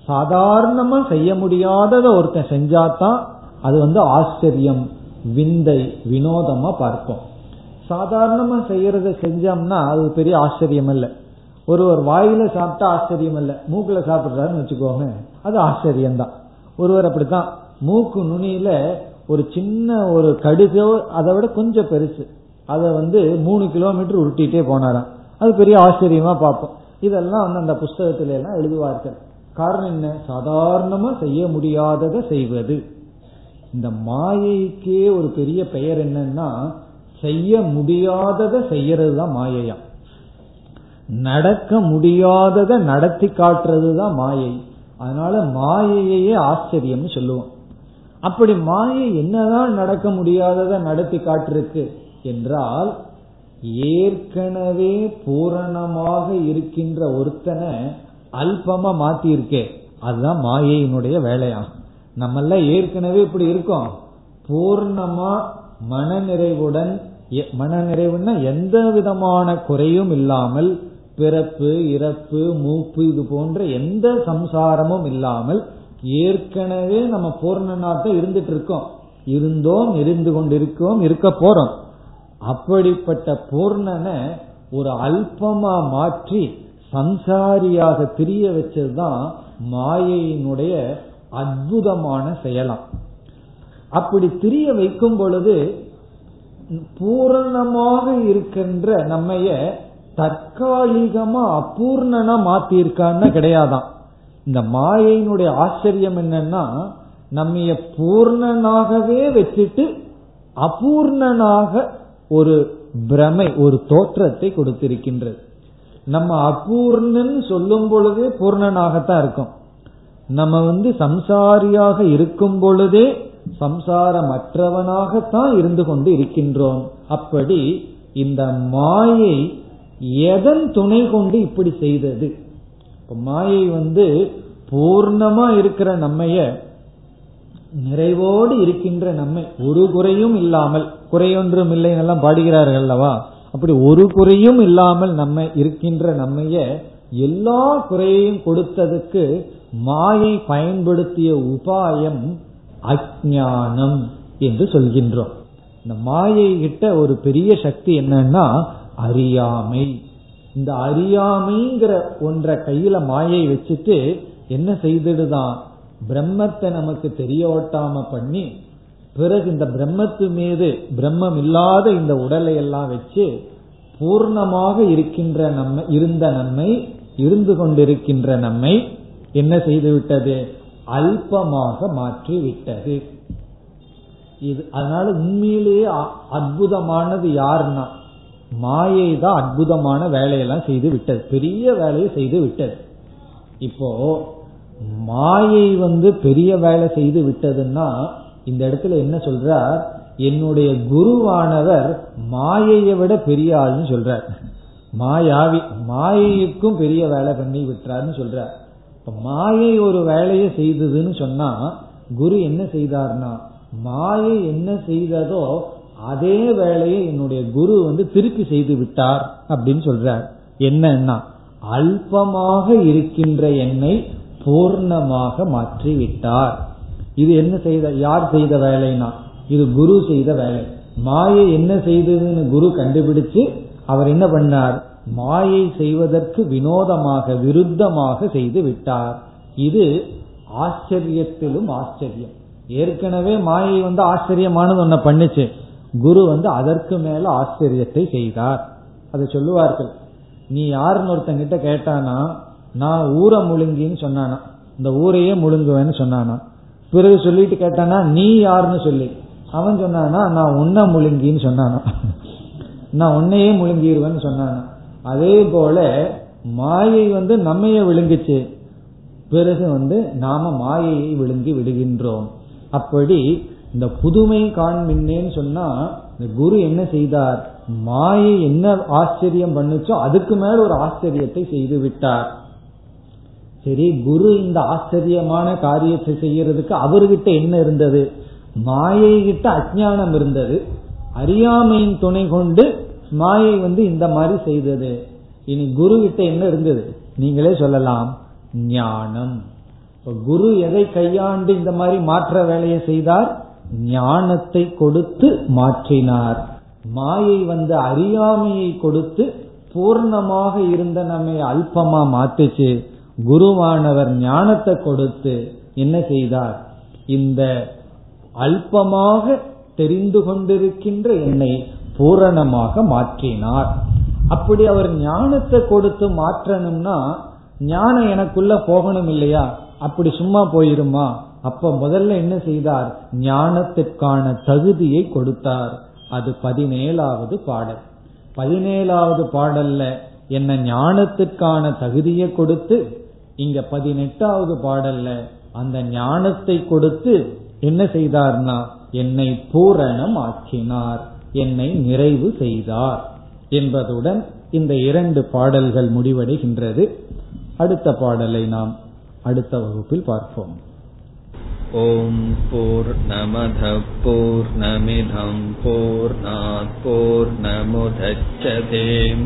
சாதாரணமா செய்ய முடியாததை ஒருத்தன் செஞ்சாதான் அது வந்து ஆச்சரியம் விந்தை வினோதமா பார்ப்போம். சாதாரணமா செய்யறத செஞ்சோம்னா அது பெரிய ஆச்சரியம் இல்லை. ஒருவர் வாயில சாப்பிட்டா ஆச்சரியம் இல்ல. மூக்குல சாப்பிடுறாருன்னு வச்சுக்கோங்க அது ஆச்சரியம் தான் ஒருவர் அப்படித்தான். மூக்கு நுனியில ஒரு சின்ன ஒரு கடுகோ அதை விட கொஞ்சம் பெருசு. அதை வந்து மூணு கிலோமீட்டர் உருட்டிட்டே போனாராம். அது பெரிய ஆச்சரியமா பார்ப்போம். இதெல்லாம் வந்து அந்த புஸ்தகத்தில எல்லாம் எழுதுவார்கள். காரணம் என்ன? சாதாரணமா செய்ய முடியாததை செய்வது. இந்த மாயைக்கே ஒரு பெரிய பெயர் என்னன்னா செய்ய முடியாததை செய்யறது தான் மாயையா. நடக்க முடியாததை நடத்தி காட்டுறது தான் மாயை. அதனால மாயையே ஆச்சரியம்னு சொல்லுவோம். அப்படி மாயை என்னதான் நடக்க முடியாததை நடத்தி காட்டிருக்கு என்றால் ஏற்கனவே பூரணமாக இருக்கின்ற ஒருத்தனை அல்பமா மாத்தி இருக்கே அதுதான் மாயையினுடைய வேலையாகும் நம்மள ஏற்கனவே இப்படி இருக்கோம். பூர்ணமா மனநிறைவுடன் மனநிறைவுன்னா எந்த விதமான குறையும் இல்லாமல் பிறப்பு இறப்பு மூப்பு இது போன்ற எந்த சம்சாரமும் இல்லாமல் ஏற்கனவே நம்ம பூர்ணனாட்டம் இருந்துட்டு இருக்கோம் இருந்தோம் இருந்து கொண்டிருக்கோம் இருக்க போறோம். அப்படிப்பட்ட பூர்ணனை ஒரு அல்பமா மாற்றி சம்சாரியாக திரிய வச்சதுதான் மாயையினுடைய அற்புதமான செயலாம். அப்படி திரிய வைக்கும் பொழுது பூரணமாக இருக்கின்ற நம்மைய தற்காலிகமா அபூர்ணனா மாத்திருக்கான்னு கிடையாதான். இந்த மாயையினுடைய ஆச்சரியம் என்னன்னா நம்ம பூர்ணனாகவே வச்சுட்டு அபூர்ணனாக ஒரு பிரமை ஒரு தோற்றத்தை கொடுத்திருக்கின்றது. நம்ம அபூர்ணன் சொல்லும் பொழுதே பூர்ணனாகத்தான் இருக்கும். நம்ம வந்து சம்சாரியாக இருக்கும் பொழுதே சம்சாரமற்றவனாகத்தான் இருந்து கொண்டு இருக்கின்றோம். அப்படி இந்த மாயை எதன் துணை கொண்டு இப்படி செய்தது? மாயை வந்து பூர்ணமா இருக்கிற நம்மைய நிறைவோடு இருக்கின்ற நம்மை. ஒரு குறையும் இல்லாமல் குறையொன்றும் இல்லை எல்லாம் பாடுகிறார்கள் அல்லவா? அப்படி ஒரு குறையும் இல்லாமல் நம்ம இருக்கின்ற நம்மைய எல்லா குறையையும் கொடுத்ததுக்கு மாயை பயன்படுத்திய உபாயம் அஜானம் என்று சொல்கின்றோம். இந்த மாயை கிட்ட ஒரு பெரிய சக்தி என்னன்னா அறியாமை. இந்த அறியாமைங்கிற ஒன்றை கையில மாயை வச்சுட்டு என்ன செய்துடுதான்? பிரம்மத்தை நமக்கு தெரிய ஓட்டாம பண்ணி பிறகு இந்த பிரம்மத்து மீது பிரம்மம் இல்லாத இந்த உடலை எல்லாம் வச்சு பூர்ணமாக இருக்கின்ற நம்ம இருந்த நம்மை இருந்து கொண்டிருக்கின்ற நம்மை என்ன செய்து விட்டது? அல்பமாக மாற்றி விட்டது. இது அதனால உண்மையிலேயே அற்புதமானது யாருன்னா மாயை தான் அற்புதமான வேலையெல்லாம் செய்து விட்டது. பெரிய வேலையை செய்து விட்டது. இப்போ மாயை வந்து பெரிய வேலை செய்து விட்டதுன்னா இந்த இடத்துல என்ன சொல்றார்? என்னுடைய குருவானவர் மாயையை விட பெரிய ஆள்னு சொல்றார். மாயாவி மாயைக்கும் பெரிய வேலை பண்ணி விட்டார்னு சொல்றார். இப்ப மாயை ஒரு வேலையை செய்ததுன்னு சொன்னா குரு என்ன செய்தார்னா மாயை என்ன செய்ததோ அதே வேலையை என்னுடைய குரு வந்து திருப்பி செய்து விட்டார் அப்படின்னு சொல்றார். என்னன்னா அல்பமாக இருக்கின்ற என்னை பூர்ணமாக மாற்றி விட்டார் இது என்ன செய்த யார் செய்த வேலைனா? இது குரு செய்த வேலை. மாயை என்ன செய்ததுன்னு குரு கண்டுபிடிச்சு அவர் என்ன பண்ணார்? மாயை செய்வதற்கு வினோதமாக விருத்தமாக செய்து விட்டார். இது ஆச்சரியத்திலும் ஆச்சரியம். ஏற்கனவே மாயை வந்து ஆச்சரியமானது ஒன்ன பண்ணுச்சு. குரு வந்து அதற்கு மேல ஆச்சரியத்தை செய்தார். அதை சொல்லுவார்கள். நீ யாருன்னு ஒருத்தங்கிட்ட கேட்டானா? நான் ஊரை முழுங்கின்னு சொன்னானா? இந்த ஊரையே முழுங்குவேன்னு சொன்னானா? பிறகு சொல்லிட்டு கேட்டானா நீ யாருன்னு சொல்லி. அவன் சொன்னானா நான் உன்ன முழுங்கின்னு சொன்னானா. நான் உன்னையே முழுங்கிடுவேன்னு சொன்னானா. அதே போல மாயை வந்து நம்மைய விழுங்குச்சு. பிறகு வந்து நாம மாயையை விழுங்கி விடுகின்றோம். அப்படி இந்த புதுமை காண்மின்னேன்னு சொன்னா இந்த குரு என்ன செய்தார்? மாயை என்ன ஆச்சரியம் பண்ணுச்சோ அதுக்கு மேல ஒரு ஆச்சரியத்தை செய்து விட்டார். சரி குரு இந்த ஆச்சரியமான காரியத்தை செய்யறதுக்கு அவர்கிட்ட என்ன இருந்தது? மாயை கிட்ட அஜானம் இருந்தது. அறியாமையின் துணை கொண்டு மாயை வந்து இந்த மாதிரி செய்தது. இனி குரு கிட்ட என்ன இருந்தது? நீங்களே சொல்லலாம் ஞானம். குரு எதை கையாண்டு இந்த மாதிரி மாற்ற வேலையை செய்தார்? ஞானத்தை கொடுத்து மாற்றினார். மாயை வந்து அறியாமையை கொடுத்து பூர்ணமாக இருந்த நம்மை அல்பமா மாத்துச்சு. குருவானவர் ஞானத்தை கொடுத்து என்ன செய்தார்? இந்த அல்பமாக தெரிந்து கொண்டிருக்கின்ற என்னை பூரணமாக மாற்றினார். அப்படி அவர் ஞானத்தை கொடுத்து மாற்றணும்னா ஞானம் எனக்குள்ள போகணும் இல்லையா? அப்படி சும்மா போயிருமா? அப்ப முதல்ல என்ன செய்தார்? ஞானத்துக்கான தகுதியை கொடுத்தார். அது பதினேழாவது பாடல். பதினேழாவது பாடல்ல என்ன ஞானத்துக்கான தகுதியை கொடுத்து இங்க பதினெட்டாவது பாடல்ல அந்த ஞானத்தை கொடுத்து என்ன செய்தார்னா என்னை பூரணம் ஆக்கினார் என்னை நிறைவு செய்தார் என்பதுடன் இந்த இரண்டு பாடல்கள் முடிவடைகின்றது. அடுத்த பாடலை நாம் அடுத்த வகுப்பில் பார்ப்போம். ஓம் போர் நமத போர் நமிதம் போர் நமுதச்சதேம்